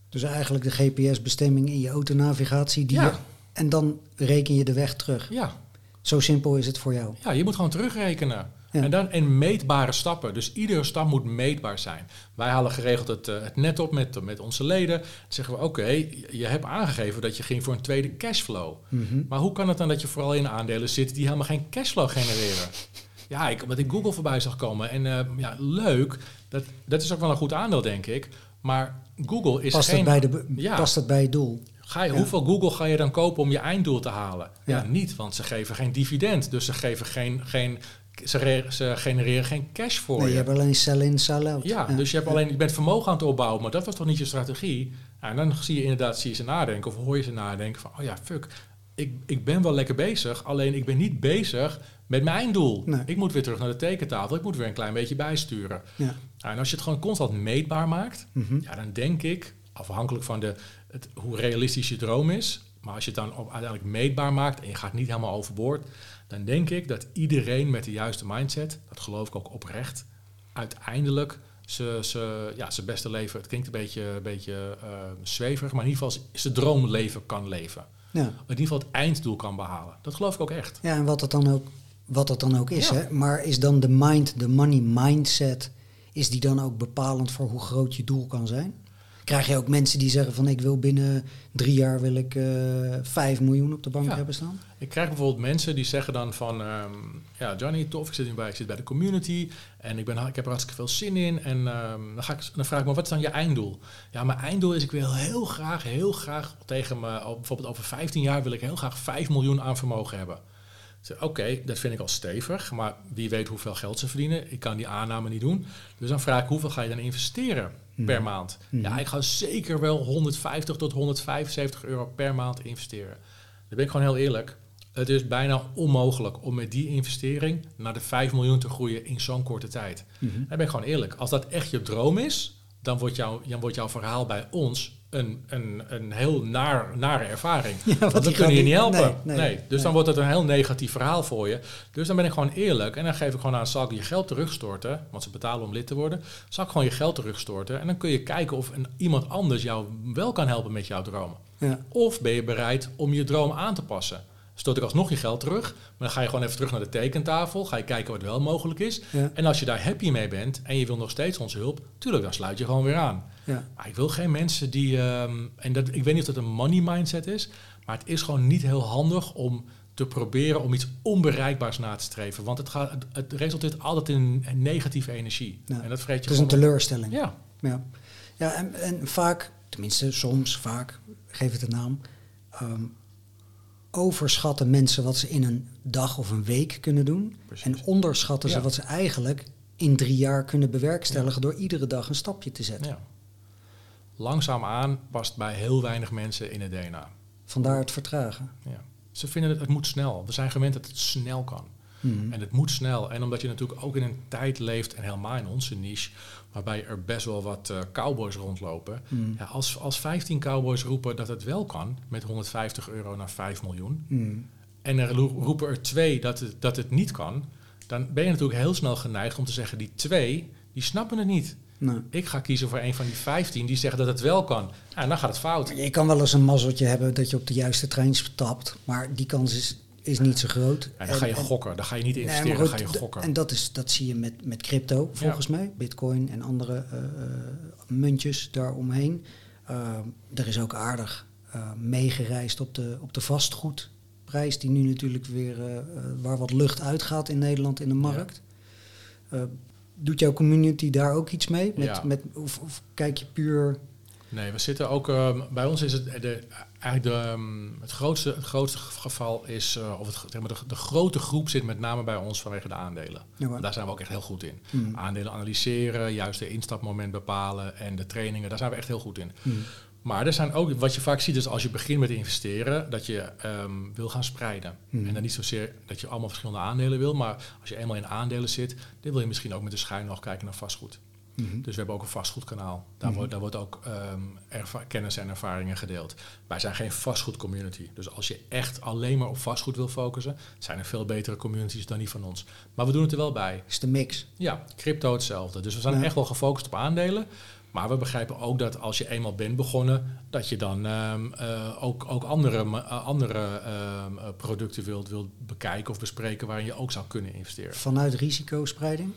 [SPEAKER 1] Dus eigenlijk de GPS-bestemming in je autonavigatie. Die
[SPEAKER 2] Ja.
[SPEAKER 1] je- en dan reken je de weg terug.
[SPEAKER 2] Ja,
[SPEAKER 1] Zo simpel is het voor jou.
[SPEAKER 2] ja je moet gewoon terugrekenen.
[SPEAKER 1] Ja.
[SPEAKER 2] En dan in meetbare stappen. Dus iedere stap moet meetbaar zijn. Wij halen geregeld het, eh, het net op met, met onze leden. Dan zeggen we, oké, je hebt aangegeven dat je ging voor een tweede cashflow.
[SPEAKER 1] Mhm.
[SPEAKER 2] Maar hoe kan het dan dat je vooral in aandelen zit die helemaal geen cashflow genereren? Ja, ik, omdat ik Google voorbij zag komen. En eh, ja, leuk. Dat, dat is ook wel een goed aandeel, denk ik. Maar Google is
[SPEAKER 1] Past,
[SPEAKER 2] geen...
[SPEAKER 1] het bij de,
[SPEAKER 2] Ja.
[SPEAKER 1] past het bij het doel?
[SPEAKER 2] Ga je,
[SPEAKER 1] Ja.
[SPEAKER 2] Hoeveel Google ga je dan kopen om je einddoel te halen? Ja,
[SPEAKER 1] Ja.
[SPEAKER 2] niet, want ze geven geen dividend. Dus ze, geven geen, geen, ze, ze genereren geen cash voor
[SPEAKER 1] Nee, je
[SPEAKER 2] je.
[SPEAKER 1] hebt alleen sell-in, sell-out.
[SPEAKER 2] Ja, dus je, hebt alleen, je bent vermogen aan het opbouwen, maar dat was toch niet je strategie? En dan zie je inderdaad zie je ze nadenken of hoor je ze nadenken van, oh ja, fuck, ik, ik ben wel lekker bezig, alleen ik ben niet bezig met mijn einddoel.
[SPEAKER 1] Nee.
[SPEAKER 2] Ik moet weer terug naar de tekentafel, ik moet weer een klein beetje bijsturen.
[SPEAKER 1] Ja.
[SPEAKER 2] En als je het gewoon constant meetbaar maakt,
[SPEAKER 1] Mhm.
[SPEAKER 2] ja, dan denk ik, afhankelijk van de, het, hoe realistisch je droom is, maar als je het dan op, uiteindelijk meetbaar maakt en je gaat niet helemaal overboord, dan denk ik dat iedereen met de juiste mindset, dat geloof ik ook oprecht, uiteindelijk zijn ja, zijn beste leven, het klinkt een beetje, een beetje eh, zweverig, maar in ieder geval zijn droomleven kan leven.
[SPEAKER 1] Ja.
[SPEAKER 2] In ieder geval het einddoel kan behalen. Dat geloof ik ook echt.
[SPEAKER 1] ja, en wat het dan ook, wat het dan ook is.
[SPEAKER 2] Ja.
[SPEAKER 1] Hè? Maar is dan de mind, de money mindset, is die dan ook bepalend voor hoe groot je doel kan zijn? Krijg je ook mensen die zeggen van ik wil binnen drie jaar wil ik eh 5 miljoen op de bank
[SPEAKER 2] Ja.
[SPEAKER 1] hebben staan?
[SPEAKER 2] Ik krijg bijvoorbeeld mensen die zeggen dan van... ehm, ja, Johnny, tof, ik zit, bij, ik zit bij de community... en ik, ben, ik heb er hartstikke veel zin in. En ehm, dan, ga ik, dan vraag ik me, wat is dan je einddoel? Ja, mijn einddoel is, ik wil heel graag, heel graag... tegen me, bijvoorbeeld over 15 jaar wil ik heel graag 5 miljoen aan vermogen hebben. Oké, dat vind ik al stevig, maar wie weet hoeveel geld ze verdienen. Ik kan die aanname niet doen. Dus dan vraag ik, hoeveel ga je dan investeren per maand? Ja, ik ga zeker wel 150 tot 175 euro per maand investeren. Dan ben ik gewoon heel eerlijk. Het is bijna onmogelijk om met die investering naar de 5 miljoen te groeien in zo'n korte tijd. Dan ben ik gewoon eerlijk. Als dat echt je droom is, dan wordt, jouw dan wordt jouw verhaal bij ons een, een, een heel naar, nare ervaring. [LAUGHS]
[SPEAKER 1] want gaat
[SPEAKER 2] kunnen je
[SPEAKER 1] niet-
[SPEAKER 2] niet helpen.
[SPEAKER 1] nee,
[SPEAKER 2] Nee,
[SPEAKER 1] nee,
[SPEAKER 2] dus dan wordt het een heel negatief verhaal voor je. Dus dan ben ik gewoon eerlijk en dan geef ik gewoon aan, zal ik je geld terugstorten, want ze betalen om lid te worden, zal ik gewoon je geld terugstorten en dan kun je kijken of een, iemand anders jou wel kan helpen met jouw dromen.
[SPEAKER 1] Ja.
[SPEAKER 2] Of ben je bereid om je droom aan te passen? Stoot ik alsnog je geld terug, maar dan ga je gewoon even terug naar de tekentafel, ga je kijken wat wel mogelijk is.
[SPEAKER 1] Ja.
[SPEAKER 2] En als je daar happy mee bent en je wil nog steeds onze hulp, tuurlijk, dan sluit je gewoon weer aan.
[SPEAKER 1] Ja.
[SPEAKER 2] Maar ik wil geen mensen die, ehm, en dat, ik weet niet of dat een money mindset is, maar het is gewoon niet heel handig om te proberen om iets onbereikbaars na te streven. Want het, gaat, het, resulteert altijd in negatieve energie.
[SPEAKER 1] Ja.
[SPEAKER 2] En dat vreet je
[SPEAKER 1] Het is een teleurstelling.
[SPEAKER 2] Ja,
[SPEAKER 1] Ja, ja en, en vaak, tenminste soms, vaak, geef het een naam, ehm, overschatten mensen wat ze in een dag of een week kunnen doen.
[SPEAKER 2] Precies.
[SPEAKER 1] En onderschatten ze wat ze eigenlijk in drie jaar kunnen bewerkstelligen door iedere dag een stapje te zetten.
[SPEAKER 2] ja. Langzaamaan past bij heel weinig mensen in het DNA.
[SPEAKER 1] Vandaar het vertragen.
[SPEAKER 2] Ja. Ze vinden het, het moet snel. We zijn gewend dat het snel kan.
[SPEAKER 1] Mhm.
[SPEAKER 2] En het moet snel. En omdat je natuurlijk ook in een tijd leeft, en helemaal in onze niche, waarbij er best wel wat eh, cowboys rondlopen.
[SPEAKER 1] Mhm.
[SPEAKER 2] Ja, als, als 15 cowboys roepen dat het wel kan, met 150 euro naar 5 miljoen,
[SPEAKER 1] Mhm.
[SPEAKER 2] en er roepen er twee dat het, dat het niet kan, dan ben je natuurlijk heel snel geneigd om te zeggen, die twee, die snappen het niet.
[SPEAKER 1] Nou,
[SPEAKER 2] Ik ga kiezen voor een van die 15 die zeggen dat het wel kan. En dan gaat het fout.
[SPEAKER 1] je kan wel eens een mazzeltje hebben dat je op de juiste trein stapt, maar die kans is is niet zo groot.
[SPEAKER 2] En dan ga je gokken, dan ga je niet investeren, dan ga je gokken.
[SPEAKER 1] En dat, is, dat zie je met, met crypto, volgens mij. Bitcoin en andere uh, muntjes daaromheen. Uh, er is ook aardig meegereisd op de, op de vastgoedprijs, die nu natuurlijk weer waar wat lucht uitgaat in Nederland in de markt. Doet jouw community daar ook iets mee? Met,
[SPEAKER 2] ja.
[SPEAKER 1] met, of, of kijk je puur
[SPEAKER 2] Nee, we zitten ook. Uh, bij ons is het de, eigenlijk de, um, het, grootste, het grootste geval is. Uh, of het, zeg maar, de, de, grote groep zit met name bij ons vanwege de aandelen. Ja, daar zijn we ook echt heel goed in. Mm. Aandelen analyseren, juist de instapmoment bepalen en de trainingen, daar zijn we echt heel goed in. Mm. Maar er zijn ook, wat je vaak ziet, is als je begint met investeren, dat je um, wil gaan spreiden. Mm. En dan niet zozeer dat je allemaal verschillende aandelen wil, maar als je eenmaal in aandelen zit, dan wil je misschien ook met de schuin nog kijken naar vastgoed. Mm-hmm. Dus we hebben ook een vastgoedkanaal. Daar, mm-hmm. wordt, daar wordt ook um, kennis en ervaringen gedeeld. Wij zijn geen vastgoedcommunity. Dus als je echt alleen maar op vastgoed wil focussen, zijn er veel betere communities dan die van ons. Maar we doen het er wel bij.
[SPEAKER 1] Is de mix?
[SPEAKER 2] Ja, crypto hetzelfde. Dus we zijn ja. echt wel gefocust op aandelen. Maar we begrijpen ook dat als je eenmaal bent begonnen, dat je dan um, uh, ook, ook andere, uh, andere um, uh, producten wilt, wilt bekijken of bespreken waarin je ook zou kunnen investeren.
[SPEAKER 1] Vanuit risicospreiding?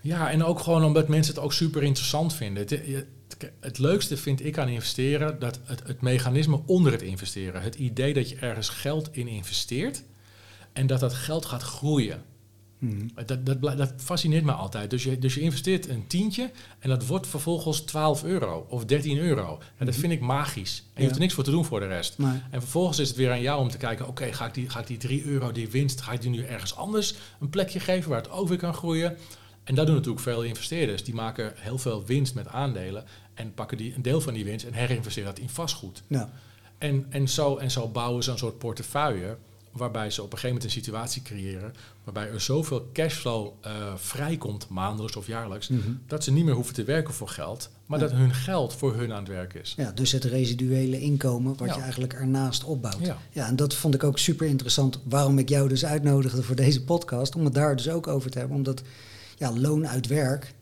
[SPEAKER 2] Ja, en ook gewoon omdat mensen het ook super interessant vinden. Het, het, het leukste vind ik aan investeren dat het, het, mechanisme onder het investeren. Het idee dat je ergens geld in investeert en dat dat geld gaat groeien. Hmm. Dat, dat, dat, fascineert me altijd. Dus je, dus je investeert een tientje en dat wordt vervolgens 12 euro of 13 euro. En dat vind ik magisch. En je hoeft er niks voor te doen voor de rest.
[SPEAKER 1] Nee.
[SPEAKER 2] En vervolgens is het weer aan jou om te kijken: oké, ga, ik die, ga ik die 3 euro, die winst, ga ik die nu ergens anders een plekje geven waar het ook weer kan groeien? En dat doen natuurlijk veel investeerders. Die maken heel veel winst met aandelen en pakken die, een deel van die winst en herinvesteren dat in vastgoed.
[SPEAKER 1] Ja.
[SPEAKER 2] En, en, zo, en zo bouwen ze een soort portefeuille waarbij ze op een gegeven moment een situatie creëren waarbij er zoveel cashflow uh, vrijkomt, maandelijks of jaarlijks, mm -hmm. dat ze niet meer hoeven te werken voor geld, maar ja. dat hun geld voor hun aan het werk is.
[SPEAKER 1] Ja, dus het residuele inkomen wat ja. je eigenlijk ernaast opbouwt.
[SPEAKER 2] Ja.
[SPEAKER 1] ja, en dat vond ik ook super interessant, waarom ik jou dus uitnodigde voor deze podcast, om het daar dus ook over te hebben, omdat ja, loon uit werk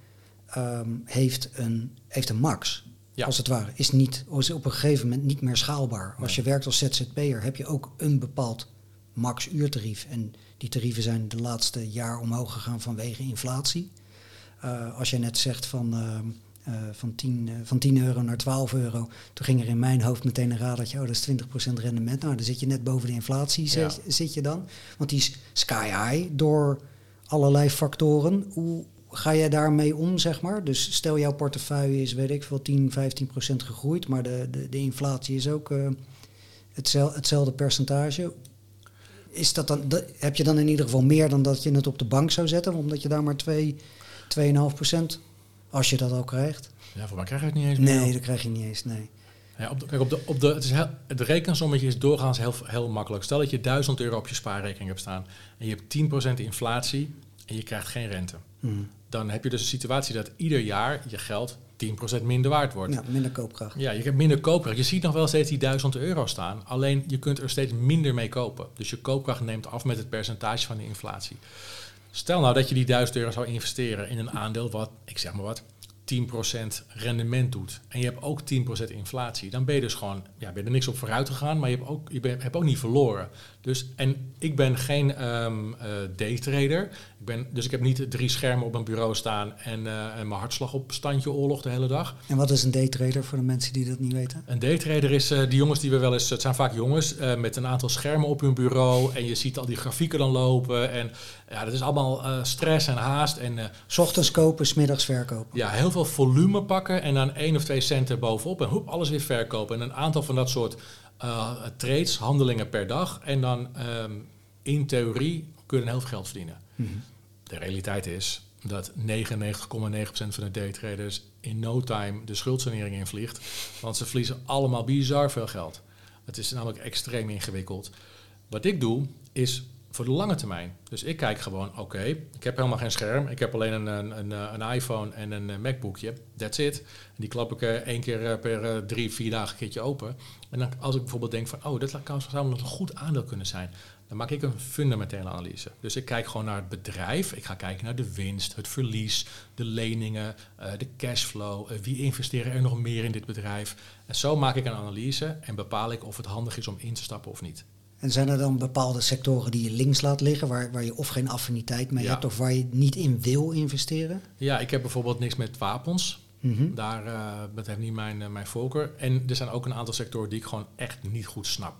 [SPEAKER 1] um, heeft, een, heeft een max.
[SPEAKER 2] Ja.
[SPEAKER 1] Als het ware. Is, niet, is op een gegeven moment niet meer schaalbaar. Als je werkt als ZZP'er heb je ook een bepaald max uurtarief. En die tarieven zijn de laatste jaar omhoog gegaan vanwege inflatie. Uh, als je net zegt van, uh, uh, van, 10, van 10 euro naar 12 euro. Toen ging er in mijn hoofd meteen een radertje. Oh, dat is 20% rendement. Nou, dan zit je net boven de inflatie
[SPEAKER 2] Ja.
[SPEAKER 1] zit, zit je dan. Want die is sky high door allerlei factoren. Hoe ga jij daarmee om, zeg maar? Dus stel jouw portefeuille is, weet ik veel, 10, 15 procent gegroeid, maar de, de, de inflatie is ook uh, hetzelfde, hetzelfde percentage. Is dat dan, heb je dan in ieder geval meer dan dat je het op de bank zou zetten, omdat je daar maar 2, 2,5 procent, als je dat al krijgt?
[SPEAKER 2] Ja, voor mij krijg je het niet eens
[SPEAKER 1] Nee, dat krijg je niet eens, nee.
[SPEAKER 2] Ja, op de, kijk, op de, op de, het, is heel, het rekensommetje is doorgaans heel, heel makkelijk. Stel dat je 1000 euro op je spaarrekening hebt staan en je hebt 10% inflatie en je krijgt geen rente.
[SPEAKER 1] Hmm.
[SPEAKER 2] Dan heb je dus een situatie dat ieder jaar je geld 10% minder waard wordt.
[SPEAKER 1] Ja, minder koopkracht.
[SPEAKER 2] Ja, je hebt minder koopkracht. Je ziet nog wel steeds die 1000 euro staan. Alleen je kunt er steeds minder mee kopen. Dus je koopkracht neemt af met het percentage van de inflatie. Stel nou dat je die 1000 euro zou investeren in een aandeel wat, ik zeg maar wat, 10% rendement doet en je hebt ook 10% inflatie, dan ben je dus gewoon, ja, ben je er niks op vooruit gegaan, maar je hebt ook, je ben, hebt ook niet verloren. Dus, en ik ben geen um, daytrader, ik ben, dus ik heb niet drie schermen op mijn bureau staan en, uh, en mijn hartslag op standje oorlog de hele dag.
[SPEAKER 1] En wat is een daytrader voor de mensen die dat niet weten?
[SPEAKER 2] Een daytrader is uh, die jongens die we wel eens, het zijn vaak jongens met een aantal schermen op hun bureau en je ziet al die grafieken dan lopen en ja, dat is allemaal uh, stress en haast. En, uh,
[SPEAKER 1] S ochtends kopen, smiddags verkopen.
[SPEAKER 2] Ja, heel veel volume pakken en dan één of twee centen bovenop en hoep, alles weer verkopen. En een aantal van dat soort uh, trades, handelingen per dag. En dan um, in theorie kun je een heel veel geld verdienen.
[SPEAKER 1] Mm-hmm.
[SPEAKER 2] De realiteit is dat 99,9% van de daytraders in no time de schuldsanering invliegt. Want ze verliezen allemaal bizar veel geld. Het is namelijk extreem ingewikkeld. Wat ik doe, is voor de lange termijn. Dus ik kijk gewoon, oké, ik heb helemaal geen scherm. Ik heb alleen een, een, een, een iPhone en een MacBookje. That's it. En die klap ik één keer per drie, vier dagen een keertje open. En dan, als ik bijvoorbeeld denk van, oh, dat kan, zou nog een goed aandeel kunnen zijn. Dan maak ik een fundamentele analyse. Dus ik kijk gewoon naar het bedrijf. Ik ga kijken naar de winst, het verlies, de leningen, de cashflow. Wie investeren er nog meer in dit bedrijf? En zo maak ik een analyse en bepaal ik of het handig is om in te stappen of niet.
[SPEAKER 1] En zijn er dan bepaalde sectoren die je links laat liggen, waar, waar je of geen affiniteit mee hebt of waar je niet in wil investeren?
[SPEAKER 2] Ja, ik heb bijvoorbeeld niks met wapens.
[SPEAKER 1] Mhm.
[SPEAKER 2] Daar, uh, dat heeft niet mijn, uh, mijn voorkeur. En er zijn ook een aantal sectoren die ik gewoon echt niet goed snap.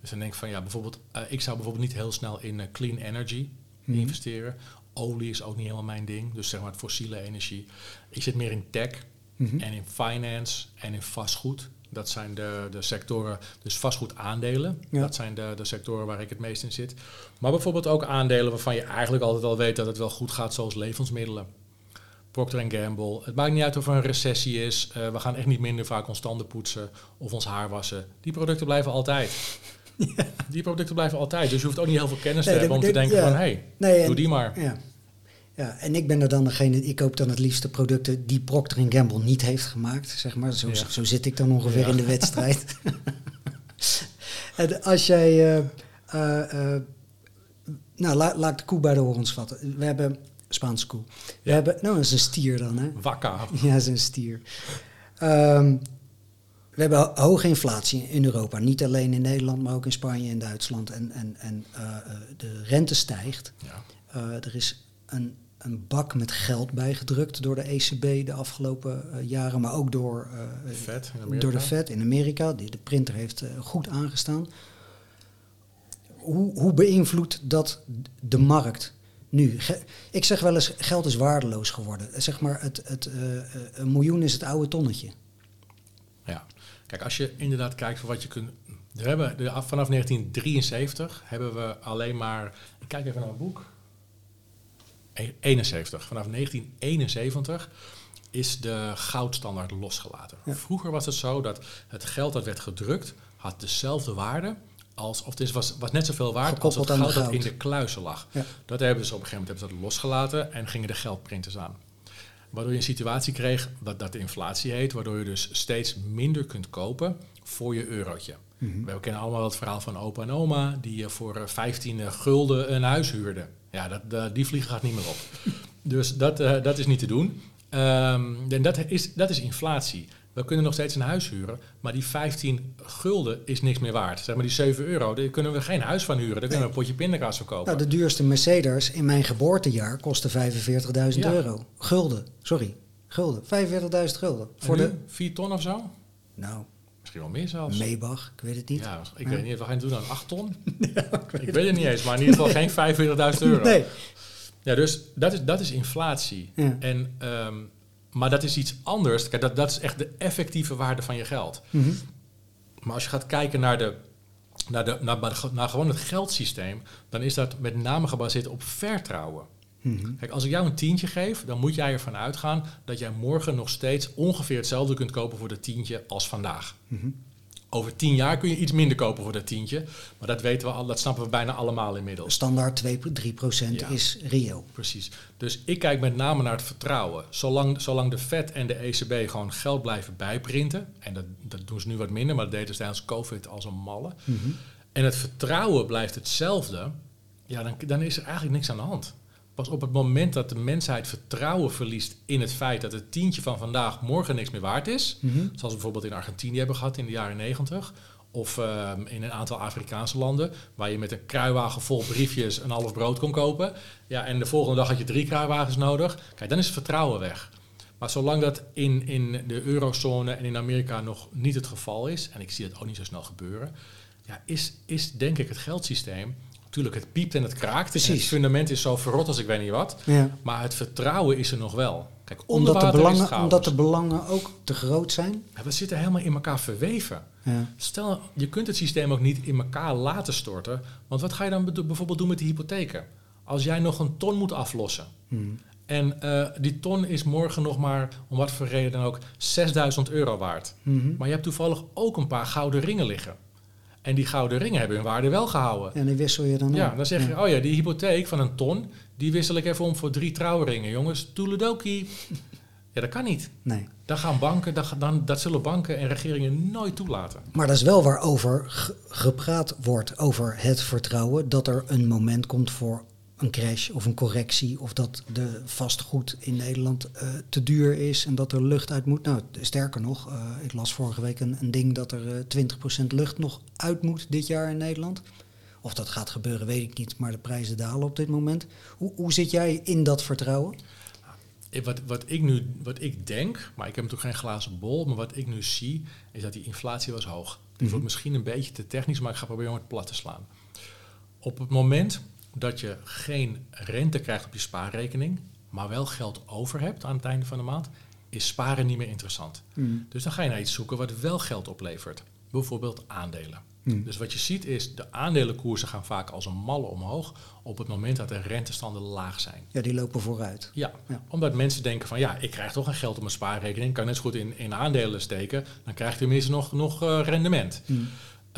[SPEAKER 2] Dus dan denk ik van ja, bijvoorbeeld, uh, ik zou bijvoorbeeld niet heel snel in clean energy
[SPEAKER 1] Mhm.
[SPEAKER 2] investeren. Olie is ook niet helemaal mijn ding, dus zeg maar fossiele energie. Ik zit meer in tech
[SPEAKER 1] Mhm.
[SPEAKER 2] en in finance en in vastgoed. Dat zijn de, de sectoren, dus vastgoed aandelen.
[SPEAKER 1] Ja.
[SPEAKER 2] Dat zijn de, de sectoren waar ik het meest in zit. Maar bijvoorbeeld ook aandelen waarvan je eigenlijk altijd al weet dat het wel goed gaat, zoals levensmiddelen. Procter Gamble. Het maakt niet uit of er een recessie is. Uh, we gaan echt niet minder vaak ons tanden poetsen of ons haar wassen. Die producten blijven altijd. [LAUGHS] Ja. Die producten blijven altijd. Dus je hoeft ook niet heel veel kennis nee, te hebben om te denken ja. van... hé, hey, nee, doe die maar.
[SPEAKER 1] Ja. Ja, en ik ben er dan degene, ik koop dan het liefste producten die Procter Gamble niet heeft gemaakt, zeg maar. Zo, ja. zo zit ik dan ongeveer ja. in de wedstrijd. [LAUGHS] en als jij, uh, uh, uh, nou la, laat ik de koe bij de horens vatten. We hebben, Spaanse koe. We hebben, nou dat is een stier dan hè.
[SPEAKER 2] Wakka. [LAUGHS]
[SPEAKER 1] Ja, dat is een stier. Um, we hebben hoge inflatie in Europa. Niet alleen in Nederland, maar ook in Spanje en Duitsland. En, en, en de rente stijgt.
[SPEAKER 2] Ja.
[SPEAKER 1] er is een een bak met geld bijgedrukt door de ECB de afgelopen uh, jaren, maar ook door, uh,
[SPEAKER 2] Fed
[SPEAKER 1] door de Fed in Amerika. Die, de printer heeft uh, goed aangestaan. Hoe, hoe beïnvloedt dat de markt nu? Ge ik zeg wel eens, geld is waardeloos geworden. Zeg maar, het, het, een miljoen is het oude tonnetje.
[SPEAKER 2] Ja, kijk, als je inderdaad kijkt voor wat je kunt... We hebben vanaf 1973 hebben we alleen maar... Ik kijk even naar mijn boek. 71. Vanaf 1971 is de goudstandaard losgelaten.
[SPEAKER 1] Ja.
[SPEAKER 2] Vroeger was het zo dat het geld dat werd gedrukt had dezelfde waarde als, of het was, was net zoveel waard
[SPEAKER 1] Gekoppeld
[SPEAKER 2] als het goud,
[SPEAKER 1] goud
[SPEAKER 2] dat in de kluizen lag.
[SPEAKER 1] Ja.
[SPEAKER 2] Dat hebben ze op een gegeven moment hebben ze dat losgelaten en gingen de geldprinters aan. Waardoor je een situatie kreeg dat, dat de inflatie heet, waardoor je dus steeds minder kunt kopen voor je eurotje.
[SPEAKER 1] Mm -hmm.
[SPEAKER 2] We kennen allemaal het verhaal van opa en oma die voor 15 gulden een huis huurden. Ja, dat, uh, die vliegen gaat niet meer op. [LAUGHS] dus dat, uh, dat is niet te doen. Um, en dat is, dat is inflatie. We kunnen nog steeds een huis huren, maar die 15 gulden is niks meer waard. Zeg maar die 7 euro, daar kunnen we geen huis van huren. Daar kunnen we een potje pindakaas verkopen.
[SPEAKER 1] Nou, de duurste Mercedes in mijn geboortejaar kostte 45.000 ja. euro. Gulden, sorry. Gulden, 45.000 gulden.
[SPEAKER 2] Voor de 4 ton of zo?
[SPEAKER 1] Nou,
[SPEAKER 2] Misschien wel meer zelfs.
[SPEAKER 1] Maybach, ik weet het niet.
[SPEAKER 2] Ja, ik ja. weet niet, wat ga je doen dan? 8 ton? [LAUGHS] ja, ik weet, ik weet het niet eens, maar in ieder geval geen 45.000 euro.
[SPEAKER 1] Nee.
[SPEAKER 2] Ja, dus dat is, dat is inflatie.
[SPEAKER 1] Ja.
[SPEAKER 2] En, um, maar dat is iets anders. Kijk, dat, dat is echt de effectieve waarde van je geld.
[SPEAKER 1] Mm -hmm.
[SPEAKER 2] Maar als je gaat kijken naar, de, naar, de, naar, naar gewoon het geldsysteem, dan is dat met name gebaseerd op vertrouwen.
[SPEAKER 1] Mm -hmm.
[SPEAKER 2] Kijk, als ik jou een tientje geef, dan moet jij ervan uitgaan dat jij morgen nog steeds ongeveer hetzelfde kunt kopen voor dat tientje als vandaag.
[SPEAKER 1] Mm -hmm.
[SPEAKER 2] Over tien jaar kun je iets minder kopen voor dat tientje. Maar dat weten we al, dat snappen we bijna allemaal inmiddels.
[SPEAKER 1] Standaard 2, 3 procent
[SPEAKER 2] Ja.
[SPEAKER 1] is reëel.
[SPEAKER 2] Precies. Dus ik kijk met name naar het vertrouwen. Zolang, zolang de Fed en de ECB gewoon geld blijven bijprinten. En dat, dat doen ze nu wat minder, maar dat deden ze tijdens COVID als een malle.
[SPEAKER 1] Mhm.
[SPEAKER 2] En het vertrouwen blijft hetzelfde. Ja, dan, dan is er eigenlijk niks aan de hand. Pas op het moment dat de mensheid vertrouwen verliest in het feit dat het tientje van vandaag morgen niks meer waard is.
[SPEAKER 1] Mhm.
[SPEAKER 2] Zoals we bijvoorbeeld in Argentinië hebben gehad in de jaren negentig. Of ehm, in een aantal Afrikaanse landen, waar je met een kruiwagen vol briefjes een half brood kon kopen. Ja, en de volgende dag had je drie kruiwagens nodig. Kijk, dan is het vertrouwen weg. Maar zolang dat in, in de eurozone en in Amerika nog niet het geval is, en ik zie dat ook niet zo snel gebeuren, ja, is, is denk ik het geldsysteem. Natuurlijk, het piept en het kraakt.
[SPEAKER 1] Precies.
[SPEAKER 2] En het fundament is zo verrot als ik weet niet wat.
[SPEAKER 1] Ja.
[SPEAKER 2] Maar het vertrouwen is er nog wel. Kijk,
[SPEAKER 1] Omdat, de belangen, omdat de belangen ook te groot zijn.
[SPEAKER 2] Ja, we zitten helemaal in elkaar verweven.
[SPEAKER 1] Ja.
[SPEAKER 2] Stel, je kunt het systeem ook niet in elkaar laten storten. Want wat ga je dan bijvoorbeeld doen met die hypotheken? Als jij nog een ton moet aflossen.
[SPEAKER 1] Hmm.
[SPEAKER 2] En eh, die ton is morgen nog maar, om wat voor reden dan ook, 6000 euro waard.
[SPEAKER 1] Mhm.
[SPEAKER 2] Maar je hebt toevallig ook een paar gouden ringen liggen. En die gouden ringen hebben hun waarde wel gehouden.
[SPEAKER 1] En die wissel je dan
[SPEAKER 2] Ja,
[SPEAKER 1] om.
[SPEAKER 2] dan zeg je, oh ja, die hypotheek van een ton, die wissel ik even om voor drie trouwringen. Jongens, toeledoki. Ja, dat kan niet.
[SPEAKER 1] Nee.
[SPEAKER 2] Dan gaan banken, dat, dan, dat zullen banken en regeringen nooit toelaten.
[SPEAKER 1] Maar dat is wel waarover ge- gepraat wordt, over het vertrouwen dat er een moment komt voor een crash of een correctie. Of dat de vastgoed in Nederland eh, te duur is en dat er lucht uit moet. Nou, sterker nog, eh, ik las vorige week een, een ding dat er eh, 20% lucht nog uit moet dit jaar in Nederland. Of dat gaat gebeuren, weet ik niet, maar de prijzen dalen op dit moment. Hoe, hoe zit jij in dat vertrouwen?
[SPEAKER 2] Wat, wat, ik nu, wat ik denk, maar ik heb natuurlijk geen glazen bol, maar wat ik nu zie, is dat die inflatie was hoog. Mm wordt misschien een beetje te technisch, maar ik ga proberen om het plat te slaan. Op het moment dat je geen rente krijgt op je spaarrekening, maar wel geld over hebt aan het einde van de maand, is sparen niet meer interessant. Mhm. Dus dan ga je naar iets zoeken wat wel geld oplevert. Bijvoorbeeld aandelen. Mhm. Dus wat je ziet is, de aandelenkoersen gaan vaak als een malle omhoog op het moment dat de rentestanden laag zijn.
[SPEAKER 1] Ja, die lopen vooruit.
[SPEAKER 2] Ja, omdat mensen denken van ja, ik krijg toch een geld op mijn spaarrekening, kan net zo goed in, in aandelen steken, dan krijg je tenminste nog, nog uh, rendement. Mhm.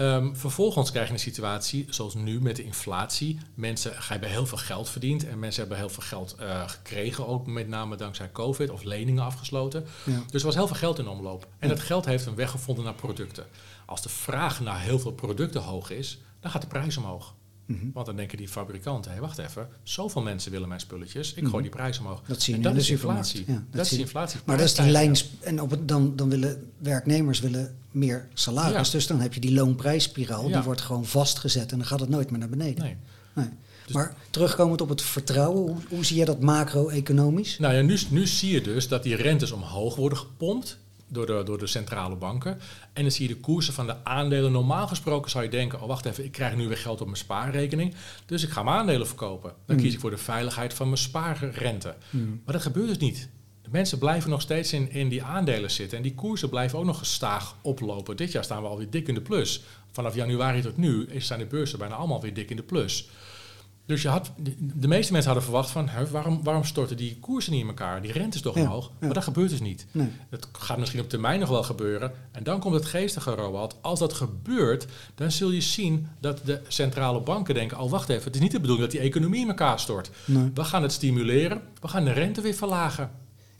[SPEAKER 2] Um, vervolgens krijg je een situatie zoals nu met de inflatie. Mensen hebben heel veel geld verdiend en mensen hebben heel veel geld uh, gekregen, ook met name dankzij COVID of leningen afgesloten. Ja. Dus er was heel veel geld in omloop. En dat geld heeft een weg gevonden naar producten. Als de vraag naar heel veel producten hoog is, dan gaat de prijs omhoog. Mhm. Want dan denken die fabrikanten, hey, wacht even, zoveel mensen willen mijn spulletjes, ik gooi mhm. die prijs omhoog.
[SPEAKER 1] Dat zie je
[SPEAKER 2] dat
[SPEAKER 1] is
[SPEAKER 2] inflatie. Ja, dat, is inflatie.
[SPEAKER 1] Maar dat is die lijn, en op het, dan, dan willen werknemers willen meer salaris, dus dan heb je die loonprijsspiraal, die wordt gewoon vastgezet en dan gaat het nooit meer naar beneden. Nee. nee. Dus maar terugkomend op het vertrouwen, hoe, hoe zie je dat macro-economisch?
[SPEAKER 2] Nou ja, nu, nu zie je dus dat die rentes omhoog worden gepompt door de, door de centrale banken. En dan zie je de koersen van de aandelen. Normaal gesproken zou je denken, oh wacht even, ik krijg nu weer geld op mijn spaarrekening. Dus ik ga mijn aandelen verkopen. Dan hmm. kies ik voor de veiligheid van mijn spaarrente. Hmm. Maar dat gebeurt dus niet. Mensen blijven nog steeds in, in die aandelen zitten. En die koersen blijven ook nog gestaag oplopen. Dit jaar staan we alweer dik in de plus. Vanaf januari tot nu zijn de beurzen bijna allemaal weer dik in de plus. Dus je had, de meeste mensen hadden verwacht van waarom, waarom storten die koersen niet in elkaar? Die rente is toch omhoog? Maar dat gebeurt dus niet. Nee. Dat gaat misschien op termijn nog wel gebeuren. En dan komt het geestige, Roald. Als dat gebeurt, dan zul je zien dat de centrale banken denken... oh, wacht even, het is niet de bedoeling dat die economie in elkaar stort. Nee. We gaan het stimuleren, we gaan de rente weer verlagen.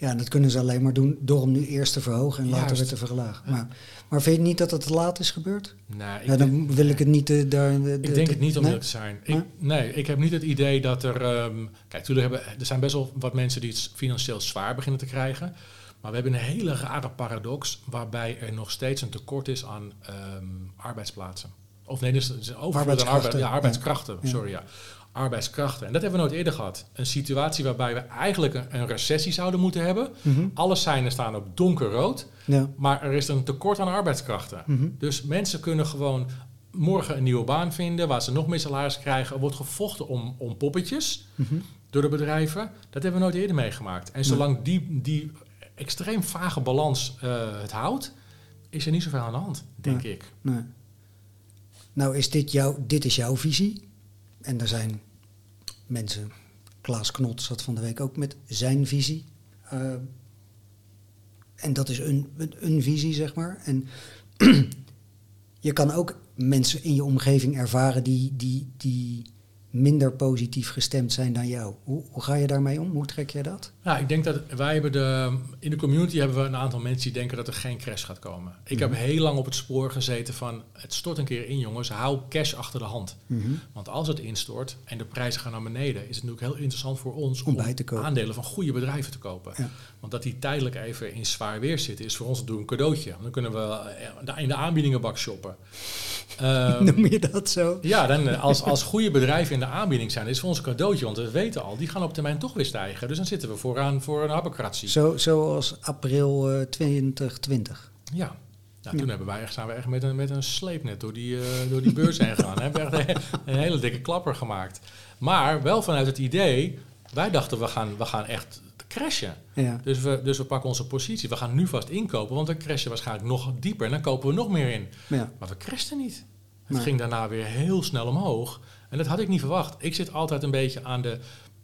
[SPEAKER 1] Ja, en dat kunnen ze alleen maar doen door hem nu eerst te verhogen en later weer te verlagen. Maar, maar vind je niet dat het te laat is gebeurd?
[SPEAKER 2] Nee,
[SPEAKER 1] ja, dan wil ik het niet uh, daar.
[SPEAKER 2] ik denk het niet om nee? te zijn. Ik, nee, ik heb niet het idee dat er. Um, kijk, hebben, er zijn best wel wat mensen die het financieel zwaar beginnen te krijgen. Maar we hebben een hele rare paradox waarbij er nog steeds een tekort is aan um, arbeidsplaatsen. Of nee, dus, dus arbeidskrachten. ja, arbeidskrachten. Sorry, ja arbeidskrachten. En dat hebben we nooit eerder gehad. Een situatie waarbij we eigenlijk een, recessie zouden moeten hebben. Mhm. Alle seinen staan op donkerrood. Ja. Maar er is een tekort aan arbeidskrachten. Mhm. Dus mensen kunnen gewoon morgen een nieuwe baan vinden waar ze nog meer salaris krijgen. Er wordt gevochten om, om poppetjes mhm. door de bedrijven. Dat hebben we nooit eerder meegemaakt. En zolang die, die extreem vage balans uh, het houdt, is er niet zoveel aan de hand, denk ik. Nee.
[SPEAKER 1] Nou, is dit, jouw, dit is jouw visie. En er zijn mensen, Klaas Knot zat van de week ook met zijn visie. Uh, en dat is een, een, visie, zeg maar. En [CLEARS THROAT] je kan ook mensen in je omgeving ervaren die, die, die minder positief gestemd zijn dan jou. Hoe, hoe ga je daarmee om? Hoe trek je dat?
[SPEAKER 2] Nou, ik denk dat wij hebben de, in de community hebben we een aantal mensen die denken dat er geen crash gaat komen. Ik heb mhm. heel lang op het spoor gezeten van het stort een keer in jongens, hou cash achter de hand. Mhm. Want als het instort en de prijzen gaan naar beneden, is het natuurlijk heel interessant voor ons om, bij te kopen. aandelen van goede bedrijven te kopen. Want dat die tijdelijk even in zwaar weer zitten, is voor ons natuurlijk een cadeautje. Dan kunnen we eh, in de aanbiedingenbak shoppen.
[SPEAKER 1] Um, [LAUGHS] Noem je dat zo?
[SPEAKER 2] Ja, dan, eh, als, als goede bedrijven in de aanbieding zijn, is voor ons een cadeautje. Want we weten al, die gaan op termijn toch weer stijgen. Dus dan zitten we vooraan voor een habacratie.
[SPEAKER 1] Zo, zoals april uh, 2020.
[SPEAKER 2] Ja. Nou, toen hebben wij echt, zijn we echt met een, met een sleepnet door die, uh, door die beurs heen gegaan. hebben we echt een, hele dikke klapper gemaakt. Maar wel vanuit het idee, wij dachten we gaan, we gaan echt crashen. Ja. Dus, we, dus we pakken onze positie. We gaan nu vast inkopen, want we crashen waarschijnlijk nog dieper. En dan kopen we nog meer in. Ja. Maar we crashten niet. Het ging daarna weer heel snel omhoog. En dat had ik niet verwacht. Ik zit altijd een beetje aan de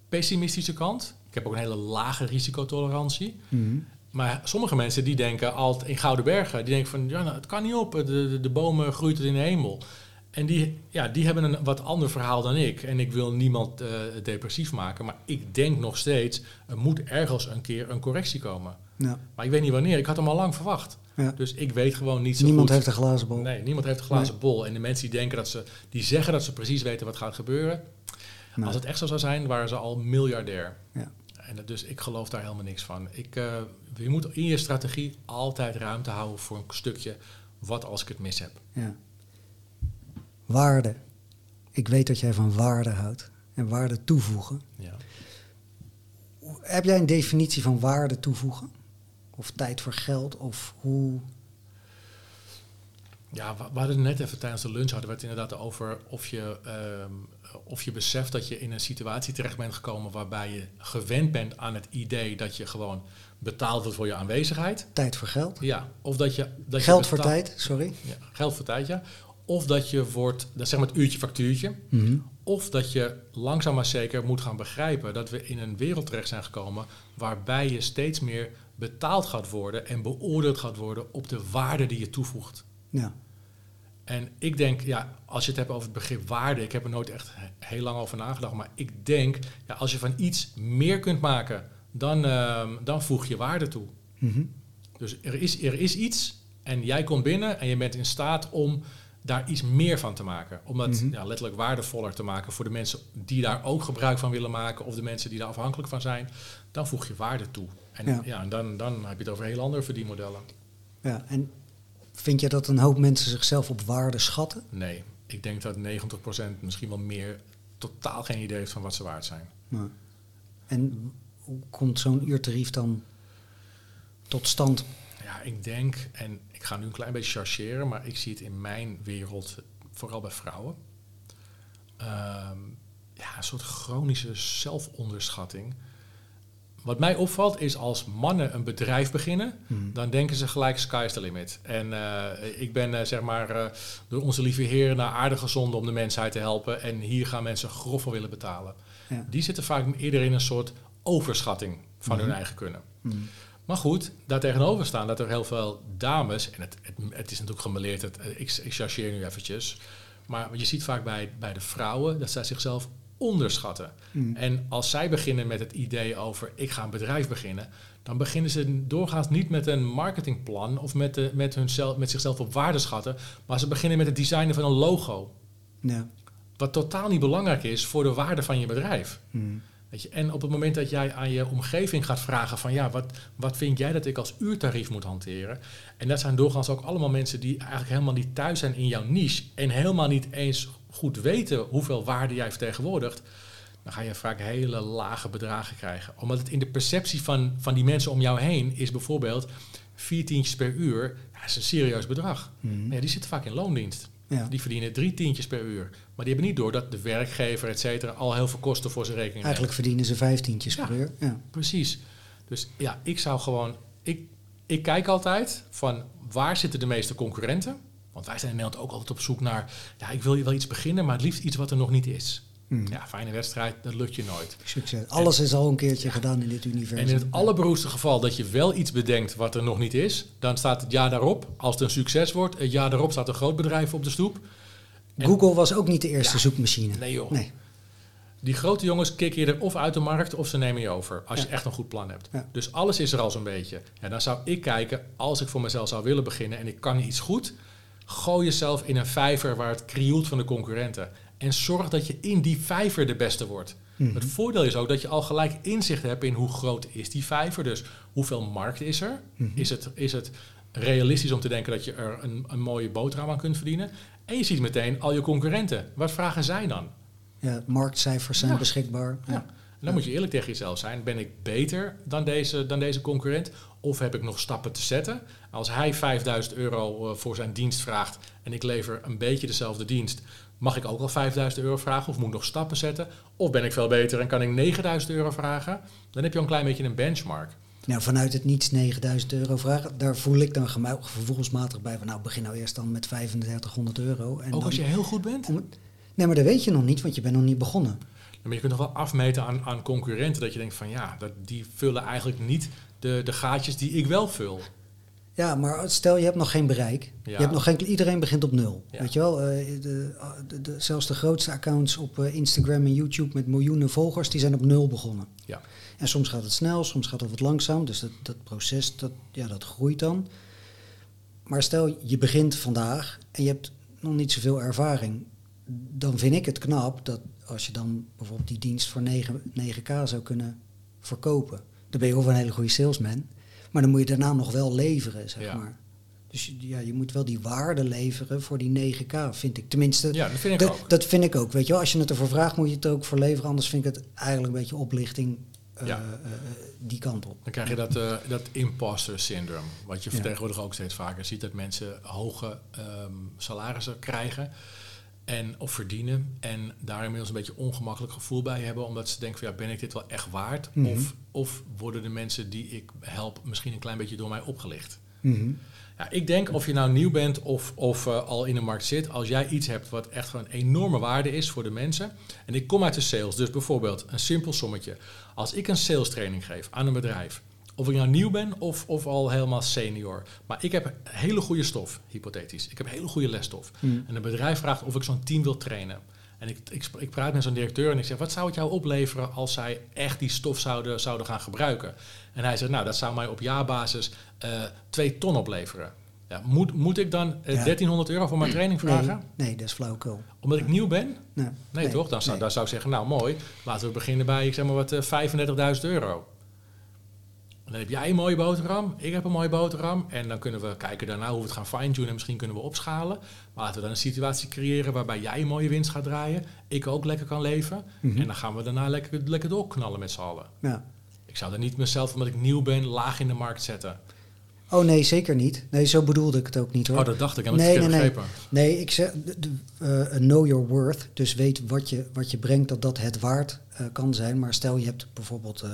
[SPEAKER 2] pessimistische kant. Ik heb ook een hele lage risicotolerantie. Mm Maar sommige mensen die denken altijd in Gouden Bergen, die denken van ja, nou, het kan niet op, de, de, de bomen groeit in de hemel. En die, ja, die hebben een wat ander verhaal dan ik. En ik wil niemand uh, depressief maken. Maar ik denk nog steeds, er moet ergens een keer een correctie komen. Ja. Maar ik weet niet wanneer. Ik had hem al lang verwacht. Ja. Dus ik weet gewoon niet zo
[SPEAKER 1] niemand heeft een glazen bol.
[SPEAKER 2] Nee, niemand heeft een glazen bol. En de mensen die denken dat ze, die zeggen dat ze precies weten wat gaat gebeuren. Als het echt zo zou zijn, waren ze al miljardair. Ja. En dus ik geloof daar helemaal niks van. Ik, uh, je moet in je strategie altijd ruimte houden voor een stukje wat als ik het mis heb.
[SPEAKER 1] Ja waarde. Ik weet dat jij van waarde houdt en waarde toevoegen.
[SPEAKER 2] Ja.
[SPEAKER 1] Heb jij een definitie van waarde toevoegen? Of tijd voor geld? Of hoe
[SPEAKER 2] ja, we hadden net even tijdens de lunch hadden we het inderdaad over of je, ehm, of je beseft dat je in een situatie terecht bent gekomen waarbij je gewend bent aan het idee dat je gewoon betaald wordt voor je aanwezigheid.
[SPEAKER 1] Tijd voor geld?
[SPEAKER 2] Ja, of dat je. Dat
[SPEAKER 1] geld
[SPEAKER 2] je
[SPEAKER 1] voor tijd, sorry.
[SPEAKER 2] Ja, geld voor tijd, ja. Of dat je wordt, dat zeg maar het uurtje factuurtje.
[SPEAKER 1] Mhm.
[SPEAKER 2] Of dat je langzaam maar zeker moet gaan begrijpen dat we in een wereld terecht zijn gekomen waarbij je steeds meer betaald gaat worden en beoordeeld gaat worden op de waarde die je toevoegt.
[SPEAKER 1] Ja.
[SPEAKER 2] En ik denk, ja, als je het hebt over het begrip waarde, ik heb er nooit echt heel lang over nagedacht, maar ik denk, ja, als je van iets meer kunt maken, dan, uh, dan voeg je waarde toe.
[SPEAKER 1] Mhm.
[SPEAKER 2] Dus er is, er is iets en jij komt binnen en je bent in staat om daar iets meer van te maken. Om dat
[SPEAKER 1] Mhm.
[SPEAKER 2] ja, letterlijk waardevoller te maken voor de mensen die daar ook gebruik van willen maken of de mensen die daar afhankelijk van zijn. Dan voeg je waarde toe. En,
[SPEAKER 1] Ja.
[SPEAKER 2] ja. en dan, dan heb je het over heel andere verdienmodellen.
[SPEAKER 1] ja. En vind je dat een hoop mensen zichzelf op waarde schatten?
[SPEAKER 2] Nee, ik denk dat 90% misschien wel meer totaal geen idee heeft van wat ze waard zijn.
[SPEAKER 1] Ja. En hoe komt zo'n uurtarief dan tot stand?
[SPEAKER 2] Ja, ik denk, en ik ga nu een klein beetje chargeren, maar ik zie het in mijn wereld, vooral bij vrouwen, ehm, ja, een soort chronische zelfonderschatting. Wat mij opvalt is als mannen een bedrijf beginnen,
[SPEAKER 1] Mhm.
[SPEAKER 2] dan denken ze gelijk sky's the limit. En eh, ik ben eh, zeg maar eh, door onze lieve Heer naar aarde gezonden om de mensheid te helpen. En hier gaan mensen grof voor willen betalen.
[SPEAKER 1] Ja.
[SPEAKER 2] Die zitten vaak eerder in een soort overschatting van hun eigen kunnen.
[SPEAKER 1] Mhm.
[SPEAKER 2] Maar goed, daar tegenover staan dat er heel veel dames, en het, het, het is natuurlijk gemeleerd, het, ik, ik chargeer nu eventjes, maar je ziet vaak bij, bij de vrouwen dat zij zichzelf onderschatten.
[SPEAKER 1] Mhm.
[SPEAKER 2] En als zij beginnen met het idee over ik ga een bedrijf beginnen, dan beginnen ze doorgaans niet met een marketingplan of met, de, met, hunzelf, met zichzelf op waarde schatten, maar ze beginnen met het designen van een logo.
[SPEAKER 1] Ja.
[SPEAKER 2] Wat totaal niet belangrijk is voor de waarde van je bedrijf.
[SPEAKER 1] Mhm.
[SPEAKER 2] Weet je, en op het moment dat jij aan je omgeving gaat vragen van ja, wat, wat vind jij dat ik als uurtarief moet hanteren? En dat zijn doorgaans ook allemaal mensen die eigenlijk helemaal niet thuis zijn in jouw niche en helemaal niet eens goed weten hoeveel waarde jij vertegenwoordigt. Dan ga je vaak hele lage bedragen krijgen. Omdat het in de perceptie van, van die mensen om jou heen is bijvoorbeeld vier tientjes per uur. Dat is een serieus bedrag.
[SPEAKER 1] Mhm.
[SPEAKER 2] Ja, die zitten vaak in loondienst.
[SPEAKER 1] Ja.
[SPEAKER 2] Die verdienen drie tientjes per uur. Maar die hebben niet door dat de werkgever, et cetera, al heel veel kosten voor zijn rekening.
[SPEAKER 1] Eigenlijk verdienen ze vijftientjes
[SPEAKER 2] Ja.
[SPEAKER 1] per uur. Ja.
[SPEAKER 2] Precies. Dus ja, ik zou gewoon. Ik, ik kijk altijd van waar zitten de meeste concurrenten. Want wij zijn in Nederland ook altijd op zoek naar. Ja, ik wil wel iets beginnen, maar het liefst iets wat er nog niet is.
[SPEAKER 1] Mhm.
[SPEAKER 2] Ja, fijne wedstrijd, dat lukt je nooit.
[SPEAKER 1] Succes. Alles is al een keertje gedaan in dit universum.
[SPEAKER 2] En in het allerberoerdste geval dat je wel iets bedenkt wat er nog niet is, dan staat het jaar daarop, als het een succes wordt, het jaar daarop staat een groot bedrijf op de stoep. En-
[SPEAKER 1] Google was ook niet de eerste
[SPEAKER 2] Ja.
[SPEAKER 1] zoekmachine.
[SPEAKER 2] Nee joh.
[SPEAKER 1] Nee.
[SPEAKER 2] Die grote jongens kicken je er of uit de markt of ze nemen je over. Als je echt een goed plan hebt. Dus alles is er al zo'n beetje. Ja, dan zou ik kijken, als ik voor mezelf zou willen beginnen en ik kan iets goed, gooi jezelf in een vijver waar het krioelt van de concurrenten. En zorg dat je in die vijver de beste wordt.
[SPEAKER 1] Mhm.
[SPEAKER 2] Het voordeel is ook dat je al gelijk inzicht hebt in hoe groot is die vijver. Dus hoeveel markt is er?
[SPEAKER 1] Mhm.
[SPEAKER 2] Is, het, is het realistisch om te denken dat je er een, een mooie boterham aan kunt verdienen? En je ziet meteen al je concurrenten. Wat vragen zij dan?
[SPEAKER 1] Ja, marktcijfers zijn
[SPEAKER 2] Ja.
[SPEAKER 1] beschikbaar.
[SPEAKER 2] Ja. En dan moet je eerlijk tegen jezelf zijn. Ben ik beter dan deze, dan deze concurrent? Of heb ik nog stappen te zetten? Als hij 5000 euro eh, voor zijn dienst vraagt en ik lever een beetje dezelfde dienst, mag ik ook al 5000 euro vragen? Of moet ik nog stappen zetten? Of ben ik veel beter en kan ik 9000 euro vragen? Dan heb je al een klein beetje een benchmark.
[SPEAKER 1] Nou, vanuit het niets 9000 euro vragen, daar voel ik dan gevoelsmatig bij van nou, begin nou eerst dan met 3500 euro. En
[SPEAKER 2] ook
[SPEAKER 1] dan,
[SPEAKER 2] als je heel goed bent?
[SPEAKER 1] nee, maar dat weet je nog niet, want je bent nog niet begonnen.
[SPEAKER 2] Maar je kunt nog wel afmeten aan, aan concurrenten dat je denkt van ja, dat, die vullen eigenlijk niet de, de gaatjes die ik wel vul.
[SPEAKER 1] Ja, maar stel je hebt nog geen bereik.
[SPEAKER 2] Ja.
[SPEAKER 1] Je hebt nog geen, iedereen begint op nul.
[SPEAKER 2] Ja.
[SPEAKER 1] Weet je wel, eh, de, de, de- zelfs de grootste accounts op eh, Instagram en YouTube met miljoenen volgers, die zijn op nul begonnen.
[SPEAKER 2] Ja.
[SPEAKER 1] En soms gaat het snel, soms gaat het wat langzaam. Dus dat, dat proces, dat, ja, dat groeit dan. Maar stel, je begint vandaag en je hebt nog niet zoveel ervaring. Dan vind ik het knap dat als je dan bijvoorbeeld die dienst voor 9, 9k zou kunnen verkopen. Dan ben je of een hele goede salesman. Maar dan moet je daarna nog wel leveren, zeg
[SPEAKER 2] Ja.
[SPEAKER 1] maar. Dus ja, je moet wel die waarde leveren voor die 9K, vind ik. Tenminste,
[SPEAKER 2] ja, dat vind ik ook.
[SPEAKER 1] Dat vind ik ook. Weet je wel, als je het ervoor vraagt, moet je het ook voor leveren. Anders vind ik het eigenlijk een beetje oplichting uh, ja. uh, die kant op.
[SPEAKER 2] Dan krijg je dat, uh, dat imposter syndrome. Wat je ja. tegenwoordig ook steeds vaker ziet. Dat mensen hoge um, salarissen krijgen. En, of verdienen. En daar inmiddels een beetje ongemakkelijk gevoel bij hebben. Omdat ze denken van ja, ben ik dit wel echt waard?
[SPEAKER 1] Mhm.
[SPEAKER 2] Of, of worden de mensen die ik help misschien een klein beetje door mij opgelicht?
[SPEAKER 1] Mhm.
[SPEAKER 2] Ja, ik denk of je nou nieuw bent of, of uh, al in de markt zit, als jij iets hebt wat echt gewoon een enorme waarde is voor de mensen. En ik kom uit de sales, dus bijvoorbeeld een simpel sommetje. Als ik een sales training geef aan een bedrijf, of ik nou nieuw ben of, of al helemaal senior. Maar ik heb hele goede stof, hypothetisch. Ik heb hele goede lesstof.
[SPEAKER 1] Mm.
[SPEAKER 2] En een bedrijf vraagt of ik zo'n team wil trainen. En ik, ik, ik praat met zo'n directeur en ik zeg, wat zou het jou opleveren als zij echt die stof zouden, zouden gaan gebruiken? En hij zegt, nou, dat zou mij op jaarbasis uh, twee ton opleveren. Ja, moet, moet ik dan uh, ja. 1300 euro voor mijn training vragen?
[SPEAKER 1] Nee, nee dat is flauwekul.
[SPEAKER 2] Omdat ik nieuw ben?
[SPEAKER 1] Nee,
[SPEAKER 2] nee toch? Dan zou, dan zou ik zeggen, nou mooi, laten we beginnen bij, ik zeg maar wat, uh, 35.000 euro. Dan heb jij een mooie boterham, ik heb een mooie boterham. En dan kunnen we kijken daarna hoe we het gaan fine-tunen. En misschien kunnen we opschalen. Maar laten we dan een situatie creëren waarbij jij een mooie winst gaat draaien. Ik ook lekker kan leven.
[SPEAKER 1] Mm -hmm.
[SPEAKER 2] En dan gaan we daarna lekker, lekker doorknallen met z'n allen.
[SPEAKER 1] Ja.
[SPEAKER 2] Ik zou er niet mezelf, omdat ik nieuw ben, laag in de markt zetten.
[SPEAKER 1] Oh nee, zeker niet. Nee, zo bedoelde ik het ook niet hoor.
[SPEAKER 2] Oh, dat dacht ik. En
[SPEAKER 1] nee,
[SPEAKER 2] nee,
[SPEAKER 1] nee,
[SPEAKER 2] nee.
[SPEAKER 1] nee. ik zeg, uh, know your worth. Dus weet wat je, wat je brengt, dat dat het waard uh, kan zijn. Maar stel je hebt bijvoorbeeld... Uh,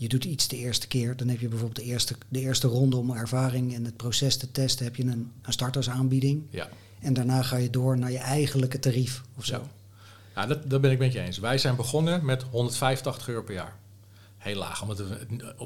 [SPEAKER 1] je doet iets de eerste keer, dan heb je bijvoorbeeld de eerste, de eerste ronde om ervaring en het proces te testen, heb je een, een startersaanbieding.
[SPEAKER 2] Ja.
[SPEAKER 1] En daarna ga je door naar je eigenlijke tarief of zo.
[SPEAKER 2] Ja, ja dat, dat ben ik met je eens. Wij zijn begonnen met 185 euro per jaar. Heel laag, omdat we,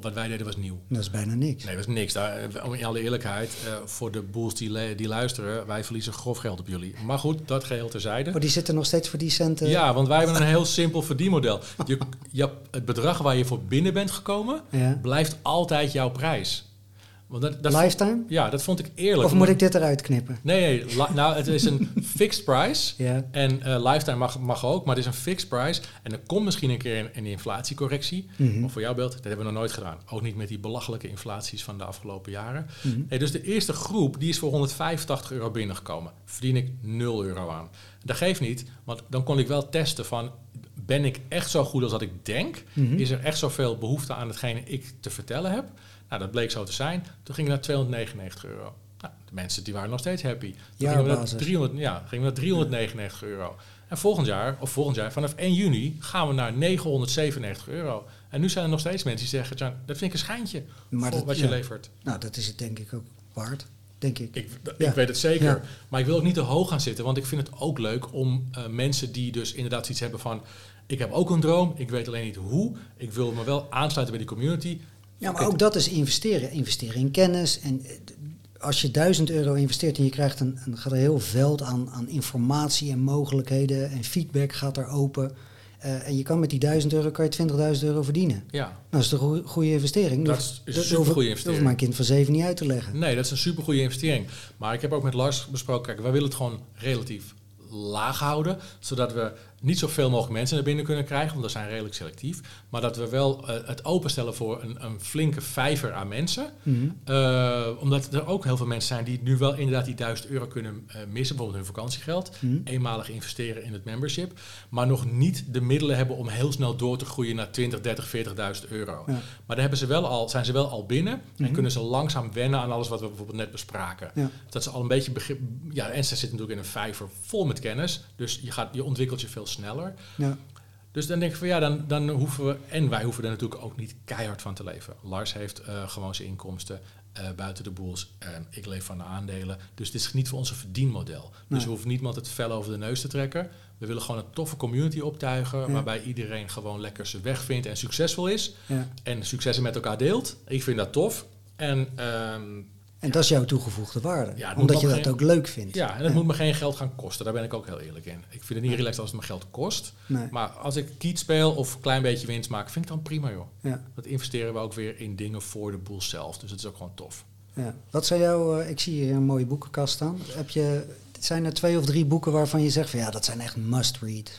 [SPEAKER 2] wat wij deden was nieuw.
[SPEAKER 1] Dat is bijna niks.
[SPEAKER 2] Nee, dat is niks. Daar, in alle eerlijkheid, uh, voor de boels die, die luisteren, wij verliezen grof geld op jullie. Maar goed, dat geheel terzijde.
[SPEAKER 1] Maar die zitten nog steeds voor die centen?
[SPEAKER 2] Ja, want wij hebben een [LAUGHS] heel simpel verdienmodel. Je, je, het bedrag waar je voor binnen bent gekomen,
[SPEAKER 1] ja.
[SPEAKER 2] blijft altijd jouw prijs. Want dat, dat
[SPEAKER 1] Lifetime?
[SPEAKER 2] Ja, dat vond ik eerlijk.
[SPEAKER 1] Of moet ik dit eruit knippen?
[SPEAKER 2] Nee, nee nou, het is een [LAUGHS] fixed price. En uh, lifetime mag, mag ook, maar het is een fixed price. En er komt misschien een keer een, een inflatiecorrectie.
[SPEAKER 1] -hmm.
[SPEAKER 2] Of voor jouw beeld, dat hebben we nog nooit gedaan. Ook niet met die belachelijke inflaties van de afgelopen jaren. Nee, dus de eerste groep, die is voor 185 euro binnengekomen. Verdien ik 0 euro aan. Dat geeft niet, want dan kon ik wel testen van... ben ik echt zo goed als dat ik denk?
[SPEAKER 1] -hmm.
[SPEAKER 2] Is er echt zoveel behoefte aan hetgene ik te vertellen heb? Nou, dat bleek zo te zijn. Toen ging ik naar 299 euro. Nou, de mensen die waren nog steeds happy. Toen gingen we, naar 300, ja, gingen we naar 399 ja. euro. En volgend jaar, of volgend jaar, vanaf 1 juni, gaan we naar 997 euro. En nu zijn er nog steeds mensen die zeggen, dat vind ik een schijntje
[SPEAKER 1] maar dat,
[SPEAKER 2] wat je
[SPEAKER 1] ja.
[SPEAKER 2] levert.
[SPEAKER 1] Nou, dat is het denk ik ook waard. Denk ik.
[SPEAKER 2] Ik,
[SPEAKER 1] Ja.
[SPEAKER 2] ik weet het zeker.
[SPEAKER 1] Ja.
[SPEAKER 2] Maar ik wil ook niet te hoog gaan zitten. Want ik vind het ook leuk om uh, mensen die dus inderdaad iets hebben van... Ik heb ook een droom, ik weet alleen niet hoe. Ik wil me wel aansluiten bij die community.
[SPEAKER 1] Ja, maar ook dat is investeren. Investeren in kennis. En eh, als je duizend euro investeert en je krijgt een, een, gaat er heel veld aan, aan informatie en mogelijkheden en feedback gaat er open. Uh, en je kan met die duizend euro kan je 20.000 euro verdienen.
[SPEAKER 2] Ja.
[SPEAKER 1] Nou, dat is een goede, goede investering.
[SPEAKER 2] Dat is een super goede investering.
[SPEAKER 1] Dat hoeft mijn kind van zeven niet uit te leggen.
[SPEAKER 2] Nee, dat is een super goede investering. Maar ik heb ook met Lars besproken, kijk, wij willen het gewoon relatief laag houden, zodat we niet zoveel mogelijk mensen naar binnen kunnen krijgen, want we zijn redelijk selectief, maar dat we wel uh, het openstellen voor een, een, flinke vijver aan mensen.
[SPEAKER 1] Mm -hmm.
[SPEAKER 2] uh, omdat er ook heel veel mensen zijn die nu wel inderdaad die 1000 euro kunnen uh, missen, bijvoorbeeld hun vakantiegeld,
[SPEAKER 1] mm -hmm.
[SPEAKER 2] eenmalig investeren in het membership, maar nog niet de middelen hebben om heel snel door te groeien naar 20, 30, 40.000 euro.
[SPEAKER 1] Ja.
[SPEAKER 2] Maar daar hebben ze wel al, zijn ze wel al binnen
[SPEAKER 1] Mhm.
[SPEAKER 2] en kunnen ze langzaam wennen aan alles wat we bijvoorbeeld net bespraken.
[SPEAKER 1] Ja.
[SPEAKER 2] Dat ze al een beetje begrip, ja, en ze zitten natuurlijk in een vijver vol met kennis, dus je, gaat, je ontwikkelt je veel sneller.
[SPEAKER 1] Ja.
[SPEAKER 2] Dus dan denk ik van ja, dan, dan hoeven we, en wij hoeven er natuurlijk ook niet keihard van te leven. Lars heeft uh, gewoon zijn inkomsten uh, buiten de boels. Uh, ik leef van de aandelen. Dus dit is niet voor ons een verdienmodel. Dus
[SPEAKER 1] Nee.
[SPEAKER 2] we hoeven niemand het vel over de neus te trekken. We willen gewoon een toffe community optuigen.
[SPEAKER 1] Ja.
[SPEAKER 2] Waarbij iedereen gewoon lekker zijn weg vindt en succesvol is.
[SPEAKER 1] Ja.
[SPEAKER 2] En successen met elkaar deelt. Ik vind dat tof. En ehm,
[SPEAKER 1] En dat is jouw toegevoegde waarde.
[SPEAKER 2] Ja,
[SPEAKER 1] omdat je dat
[SPEAKER 2] geen-
[SPEAKER 1] ook leuk vindt.
[SPEAKER 2] ja, en het moet me geen geld gaan kosten. Daar ben ik ook heel eerlijk in. Ik vind het niet relaxed als het me geld kost.
[SPEAKER 1] Nee.
[SPEAKER 2] Maar als ik kiet speel of een klein beetje winst maak, vind ik dan prima joh.
[SPEAKER 1] Ja.
[SPEAKER 2] Dat investeren we ook weer in dingen voor de boel zelf. Dus het is ook gewoon tof.
[SPEAKER 1] Ja. Wat zou jou, eh, ik zie hier een mooie boekenkast staan. Heb je, zijn er twee of drie boeken waarvan je zegt van ja, dat zijn echt must read?
[SPEAKER 2] Nou,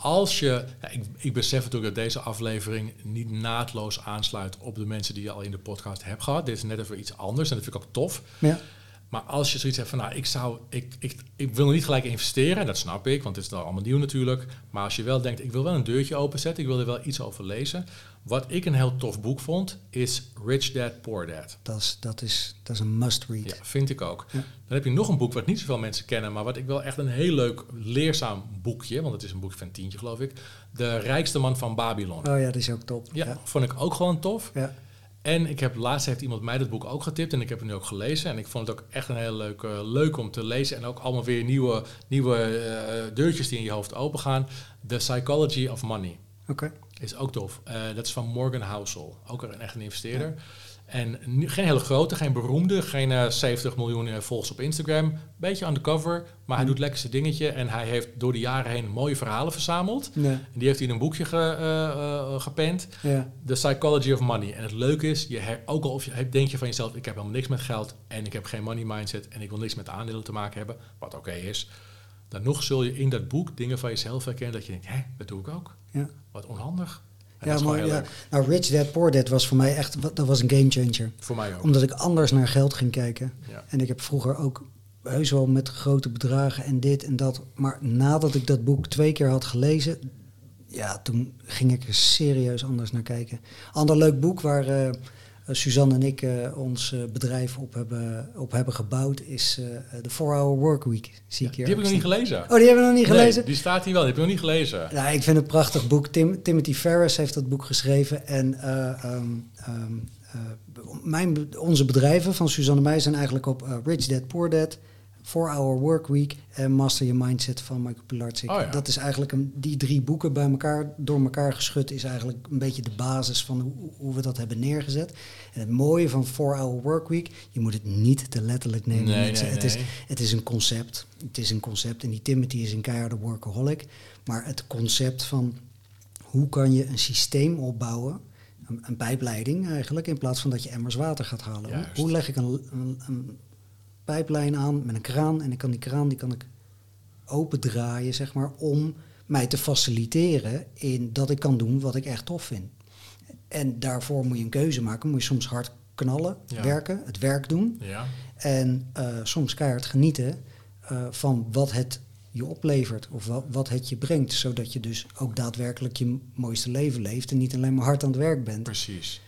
[SPEAKER 2] als je, ik, ik besef natuurlijk dat deze aflevering niet naadloos aansluit op de mensen die je al in de podcast hebt gehad. Dit is net even iets anders en dat vind ik ook tof.
[SPEAKER 1] Ja.
[SPEAKER 2] Maar als je zoiets hebt van, nou, ik, zou, ik, ik, ik wil niet gelijk investeren, dat snap ik, want het is dan allemaal nieuw natuurlijk. Maar als je wel denkt, ik wil wel een deurtje openzetten, ik wil er wel iets over lezen. Wat ik een heel tof boek vond, is Rich Dad, Poor Dad.
[SPEAKER 1] Dat is, dat is, dat is een must-read.
[SPEAKER 2] Ja, vind ik ook. Dan heb je nog een boek wat niet zoveel mensen kennen, maar wat ik wel echt een heel leuk, leerzaam boekje, want het is een boek van tientje geloof ik. De rijkste man van Babylon.
[SPEAKER 1] Oh ja, dat is ook top.
[SPEAKER 2] Ja,
[SPEAKER 1] ja.
[SPEAKER 2] vond ik ook gewoon tof.
[SPEAKER 1] Ja.
[SPEAKER 2] En ik heb laatst heeft iemand mij dat boek ook getipt en ik heb het nu ook gelezen. En ik vond het ook echt een heel leuk, uh, leuk om te lezen. En ook allemaal weer nieuwe, nieuwe uh, deurtjes die in je hoofd open gaan. The Psychology of Money.
[SPEAKER 1] Oké. Okay.
[SPEAKER 2] Is ook tof. Uh, dat is van Morgan Housel. Ook een echt een investeerder. Ja. En nu, geen hele grote, geen beroemde, geen uh, 70 miljoen uh, volgers op Instagram. Beetje undercover, maar hij
[SPEAKER 1] Mm.
[SPEAKER 2] doet lekker zijn dingetje. En hij heeft door de jaren heen mooie verhalen verzameld.
[SPEAKER 1] Nee.
[SPEAKER 2] En die heeft hij in een boekje ge, uh, gepend.
[SPEAKER 1] Ja.
[SPEAKER 2] The Psychology of Money. En het leuke is, je her, ook al of je, denk je van jezelf... ik heb helemaal niks met geld en ik heb geen money mindset... en ik wil niks met aandelen te maken hebben, wat oké okay is... dan nog zul je in dat boek dingen van jezelf herkennen... dat je denkt, hé, dat doe ik ook.
[SPEAKER 1] Ja.
[SPEAKER 2] Wat onhandig. En
[SPEAKER 1] ja, maar ja. Nou, Rich Dad Poor Dad was voor mij echt dat was een game changer.
[SPEAKER 2] Voor mij ook.
[SPEAKER 1] Omdat ik anders naar geld ging kijken.
[SPEAKER 2] Ja.
[SPEAKER 1] En ik heb vroeger ook heus wel met grote bedragen en dit en dat. Maar nadat ik dat boek twee keer had gelezen, ja, toen ging ik er serieus anders naar kijken. Ander leuk boek waar uh, Suzanne en ik uh, ons uh, bedrijf op hebben, op hebben gebouwd is de 4-Hour Workweek. Zie
[SPEAKER 2] ja,
[SPEAKER 1] ik hier
[SPEAKER 2] die heb ik nog niet gelezen.
[SPEAKER 1] Oh, die hebben we nog niet gelezen?
[SPEAKER 2] Nee, die staat hier wel, die heb ik nog niet gelezen.
[SPEAKER 1] Nou, ik vind het een prachtig boek. Tim, Timothy Ferris heeft dat boek geschreven. En um, um, mijn, onze bedrijven van Suzanne Meij zijn eigenlijk op Rich Dad, Poor Dad, 4-Hour Workweek en Master Your Mindset van Michael Pilarczyk.
[SPEAKER 2] Oh, ja.
[SPEAKER 1] Dat is eigenlijk een, die drie boeken bij elkaar, door elkaar geschud, is eigenlijk een beetje de basis van hoe, hoe we dat hebben neergezet. En het mooie van 4-Hour Workweek, je moet het niet te letterlijk nemen.
[SPEAKER 2] Nee,
[SPEAKER 1] mensen.
[SPEAKER 2] nee,
[SPEAKER 1] het, is,
[SPEAKER 2] nee.
[SPEAKER 1] het is een concept. Het is een concept en die Timothy is een keiharde workaholic. Maar het concept van hoe kan je een systeem opbouwen een, een, pijpleiding eigenlijk, in plaats van dat je emmers water gaat halen. Hoe, hoe, leg ik een, een, een, pijplijn aan met een kraan en ik kan die kraan die kan ik opendraaien, zeg maar, om mij te faciliteren in dat ik kan doen wat ik echt tof vind. En daarvoor moet je een keuze maken, moet je soms hard knallen,
[SPEAKER 2] Ja.
[SPEAKER 1] werken, het werk doen.
[SPEAKER 2] Ja,
[SPEAKER 1] En uh, soms keihard genieten uh, van wat het je oplevert of wat, wat het je brengt. Zodat je dus ook daadwerkelijk je mooiste leven leeft en niet alleen maar hard aan het werk bent.
[SPEAKER 2] precies.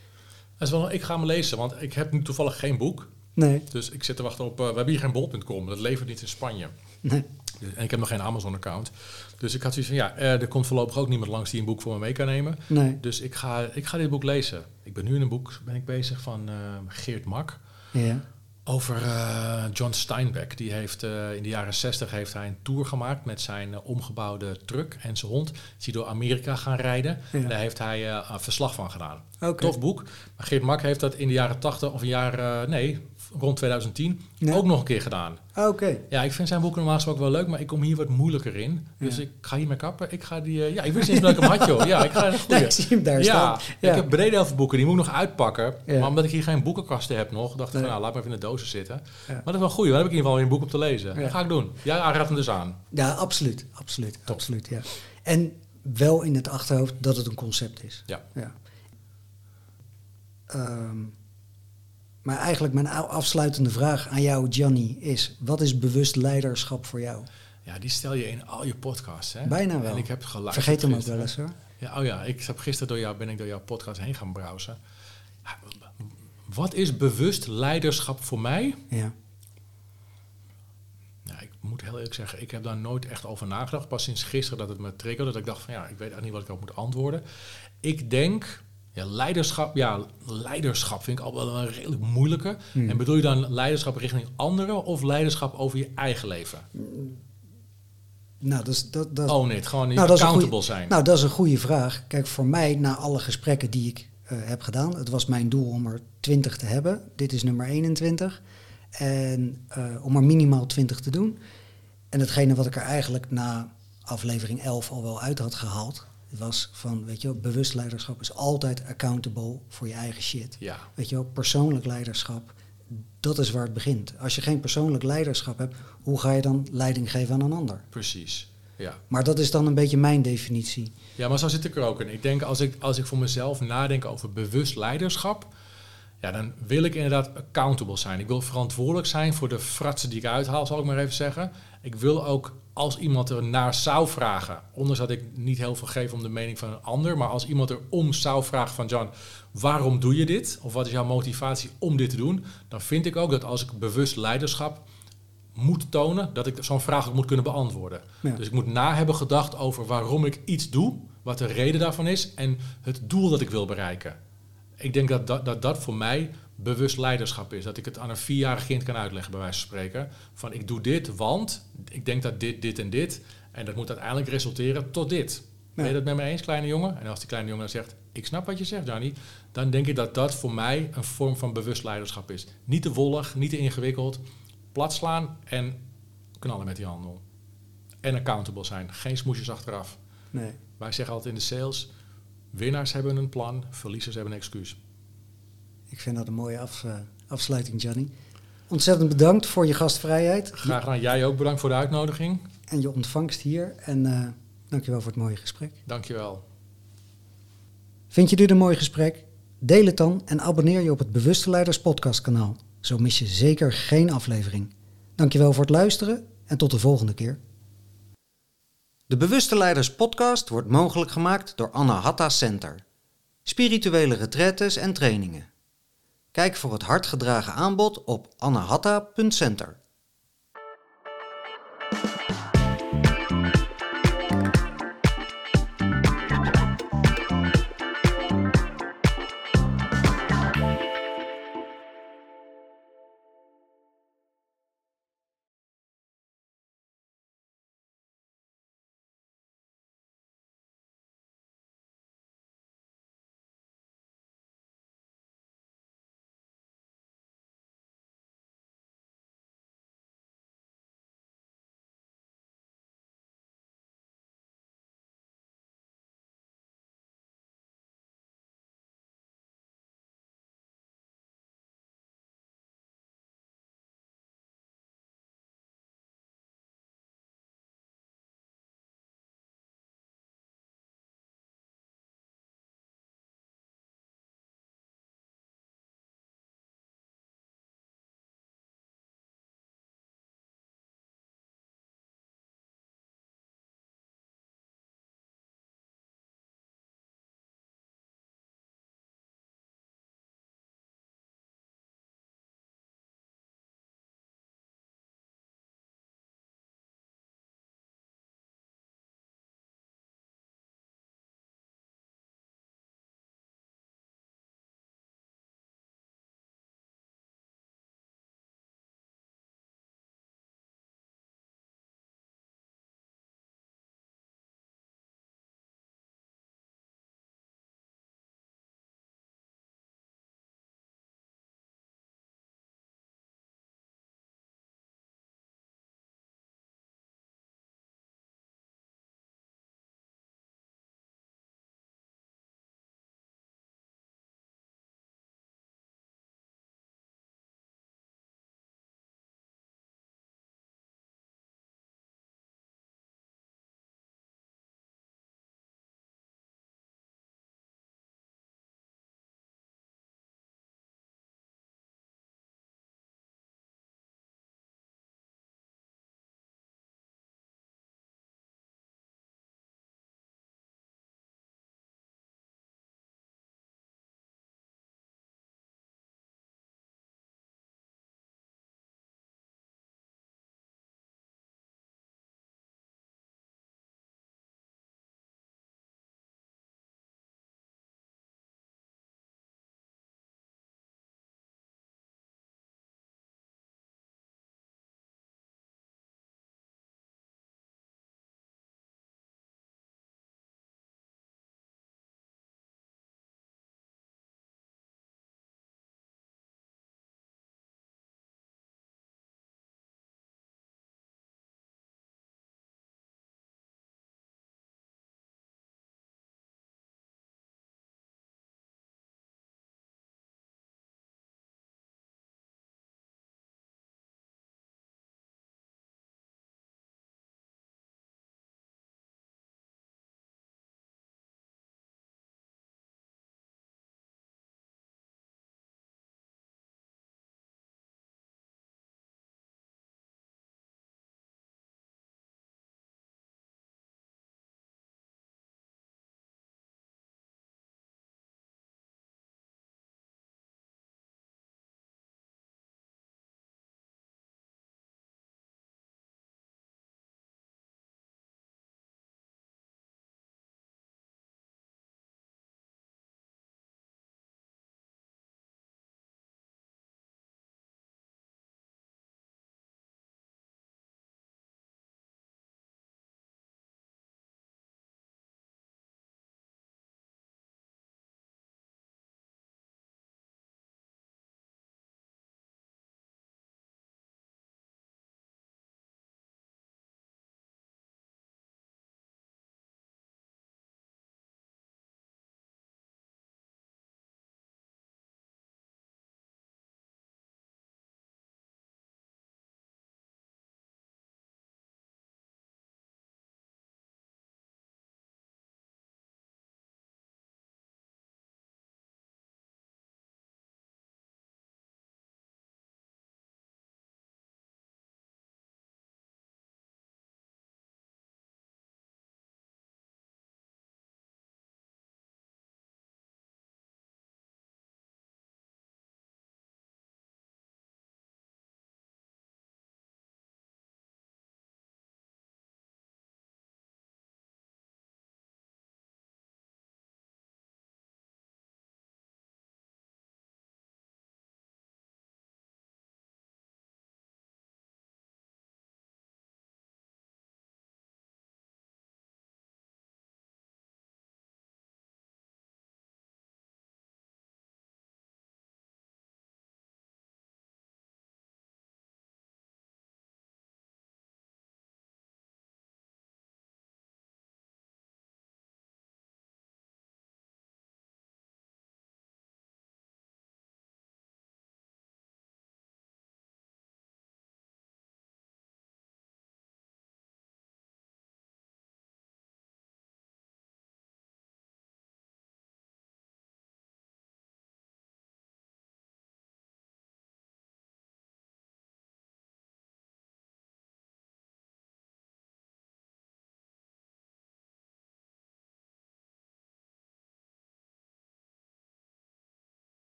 [SPEAKER 2] Dat is wel, ik ga hem lezen, want ik heb nu toevallig geen boek.
[SPEAKER 1] Nee,
[SPEAKER 2] Dus ik zit te wachten op... eh, we hebben hier geen bol.com, dat levert niet in Spanje.
[SPEAKER 1] nee.
[SPEAKER 2] En ik heb nog geen Amazon-account. Dus ik had zoiets van, ja, eh, er komt voorlopig ook niemand langs die een boek voor me mee kan nemen.
[SPEAKER 1] nee.
[SPEAKER 2] Dus ik ga, ik ga dit boek lezen. Ik ben nu in een boek ben ik bezig van eh, Geert Mak.
[SPEAKER 1] Ja.
[SPEAKER 2] Over John Steinbeck. Die heeft in de jaren 60 heeft hij een tour gemaakt met zijn omgebouwde truck en zijn hond. Is hij door Amerika gaan rijden.
[SPEAKER 1] Ja.
[SPEAKER 2] En daar heeft hij een verslag van gedaan. Tof boek. Maar Geert Mak heeft dat in de jaren 80 of een jaar, nee, rond 2010
[SPEAKER 1] Ja.
[SPEAKER 2] ook nog een keer gedaan.
[SPEAKER 1] Oké.
[SPEAKER 2] Ja, ik vind zijn boeken normaal gesproken wel leuk, maar ik kom hier wat moeilijker in. Dus
[SPEAKER 1] Ja.
[SPEAKER 2] ik ga hiermee kappen. Ik ga die, eh, ja, ik wist niet eens dat ik hem had, joh. Ja, ik ga [LAUGHS] een
[SPEAKER 1] Nee, ik zie hem daar
[SPEAKER 2] Ja,
[SPEAKER 1] staan.
[SPEAKER 2] ik heb brede helft boeken, die moet ik nog uitpakken.
[SPEAKER 1] Ja.
[SPEAKER 2] Maar omdat ik hier geen boekenkasten heb nog, dacht ik
[SPEAKER 1] Nee.
[SPEAKER 2] van, nou, laat maar even in de dozen zitten.
[SPEAKER 1] Ja.
[SPEAKER 2] Maar dat is wel goed, dan heb ik in ieder geval weer een boek om te lezen.
[SPEAKER 1] Ja.
[SPEAKER 2] Dat ga ik doen. Ja, hij raadt hem dus aan.
[SPEAKER 1] Ja, absoluut. Absoluut.
[SPEAKER 2] Top.
[SPEAKER 1] absoluut ja. En wel in het achterhoofd dat het een concept is.
[SPEAKER 2] Ja.
[SPEAKER 1] ja. Ehm, maar eigenlijk mijn afsluitende vraag aan jou, Gianni, is: wat is bewust leiderschap voor jou?
[SPEAKER 2] Ja, die stel je in al je podcasts, hè?
[SPEAKER 1] Bijna wel.
[SPEAKER 2] En ik heb geluisterd
[SPEAKER 1] Vergeet hem ook wel eens hoor.
[SPEAKER 2] Ja, oh ja, ik heb gisteren door jou, ben ik door jouw podcast heen gaan browsen. Ja, Wat is bewust leiderschap voor mij?
[SPEAKER 1] Ja.
[SPEAKER 2] Ja, ik moet heel eerlijk zeggen, ik heb daar nooit echt over nagedacht. Pas sinds gisteren dat het me triggerde, dat ik dacht van ja, ik weet eigenlijk niet wat ik op moet antwoorden. Ik denk, ja, leiderschap, ja, leiderschap vind ik al wel een redelijk moeilijke.
[SPEAKER 1] Hmm.
[SPEAKER 2] En bedoel je dan leiderschap richting anderen of leiderschap over je eigen leven?
[SPEAKER 1] Nou, dat is, dat, dat,
[SPEAKER 2] Oh gewoon niet
[SPEAKER 1] Nou,
[SPEAKER 2] accountable
[SPEAKER 1] goeie-
[SPEAKER 2] zijn.
[SPEAKER 1] Nou, dat is een goede vraag. Kijk, voor mij, na alle gesprekken die ik eh, heb gedaan, het was mijn doel om er 20 te hebben. Dit is nummer 21. En eh, om er minimaal 20 te doen. En hetgene wat ik er eigenlijk na aflevering 11 al wel uit had gehaald, was van, weet je wel, bewust leiderschap is altijd accountable voor je eigen shit.
[SPEAKER 2] ja,
[SPEAKER 1] Weet je wel, persoonlijk leiderschap, dat is waar het begint. Als je geen persoonlijk leiderschap hebt, hoe ga je dan leiding geven aan een ander?
[SPEAKER 2] precies. Ja.
[SPEAKER 1] Maar dat is dan een beetje mijn definitie.
[SPEAKER 2] ja, maar zo zit ik er ook in. Ik denk als ik, als ik voor mezelf nadenk over bewust leiderschap, ja, dan wil ik inderdaad accountable zijn. Ik wil verantwoordelijk zijn voor de fratsen die ik uithaal, zal ik maar even zeggen. Ik wil ook als iemand er naar zou vragen, ondanks dat ik niet heel veel geef om de mening van een ander, maar als iemand er om zou vragen van John, waarom doe je dit? Of wat is jouw motivatie om dit te doen? Dan vind ik ook dat als ik bewust leiderschap moet tonen, dat ik zo'n vraag ook moet kunnen beantwoorden. Dus ik moet na hebben gedacht over waarom ik iets doe, wat de reden daarvan is en het doel dat ik wil bereiken. Ik denk dat dat, dat, dat voor mij bewust leiderschap is. Dat ik het aan een vierjarig kind kan uitleggen, bij wijze van spreken. Van ik doe dit, want ik denk dat dit, dit en dit. En dat moet uiteindelijk resulteren tot dit. Ben je dat met me eens, kleine jongen? En als die kleine jongen dan zegt, ik snap wat je zegt, Johnny. Dan denk ik dat dat voor mij een vorm van bewust leiderschap is. Niet te wollig, niet te ingewikkeld. Plat slaan en knallen met die handel. En accountable zijn. Geen smoesjes achteraf. Nee. Wij zeggen altijd in de sales, winnaars hebben een plan, verliezers hebben een excuus.
[SPEAKER 1] Ik vind dat een mooie af, uh, afsluiting, Johnny. Ontzettend bedankt voor je gastvrijheid.
[SPEAKER 2] Graag gedaan. Jij ook bedankt voor de uitnodiging.
[SPEAKER 1] En je ontvangst hier. En uh, dankjewel voor het mooie gesprek.
[SPEAKER 2] Dankjewel.
[SPEAKER 1] Vind je dit een mooi gesprek? Deel het dan en abonneer je op het Bewuste Leiders podcast kanaal. Zo mis je zeker geen aflevering. Dankjewel voor het luisteren en tot de volgende keer. De Bewuste Leiders podcast wordt mogelijk gemaakt door Anahata Center. Spirituele retretes en trainingen. Kijk voor het hardgedragen aanbod op anahatta.center.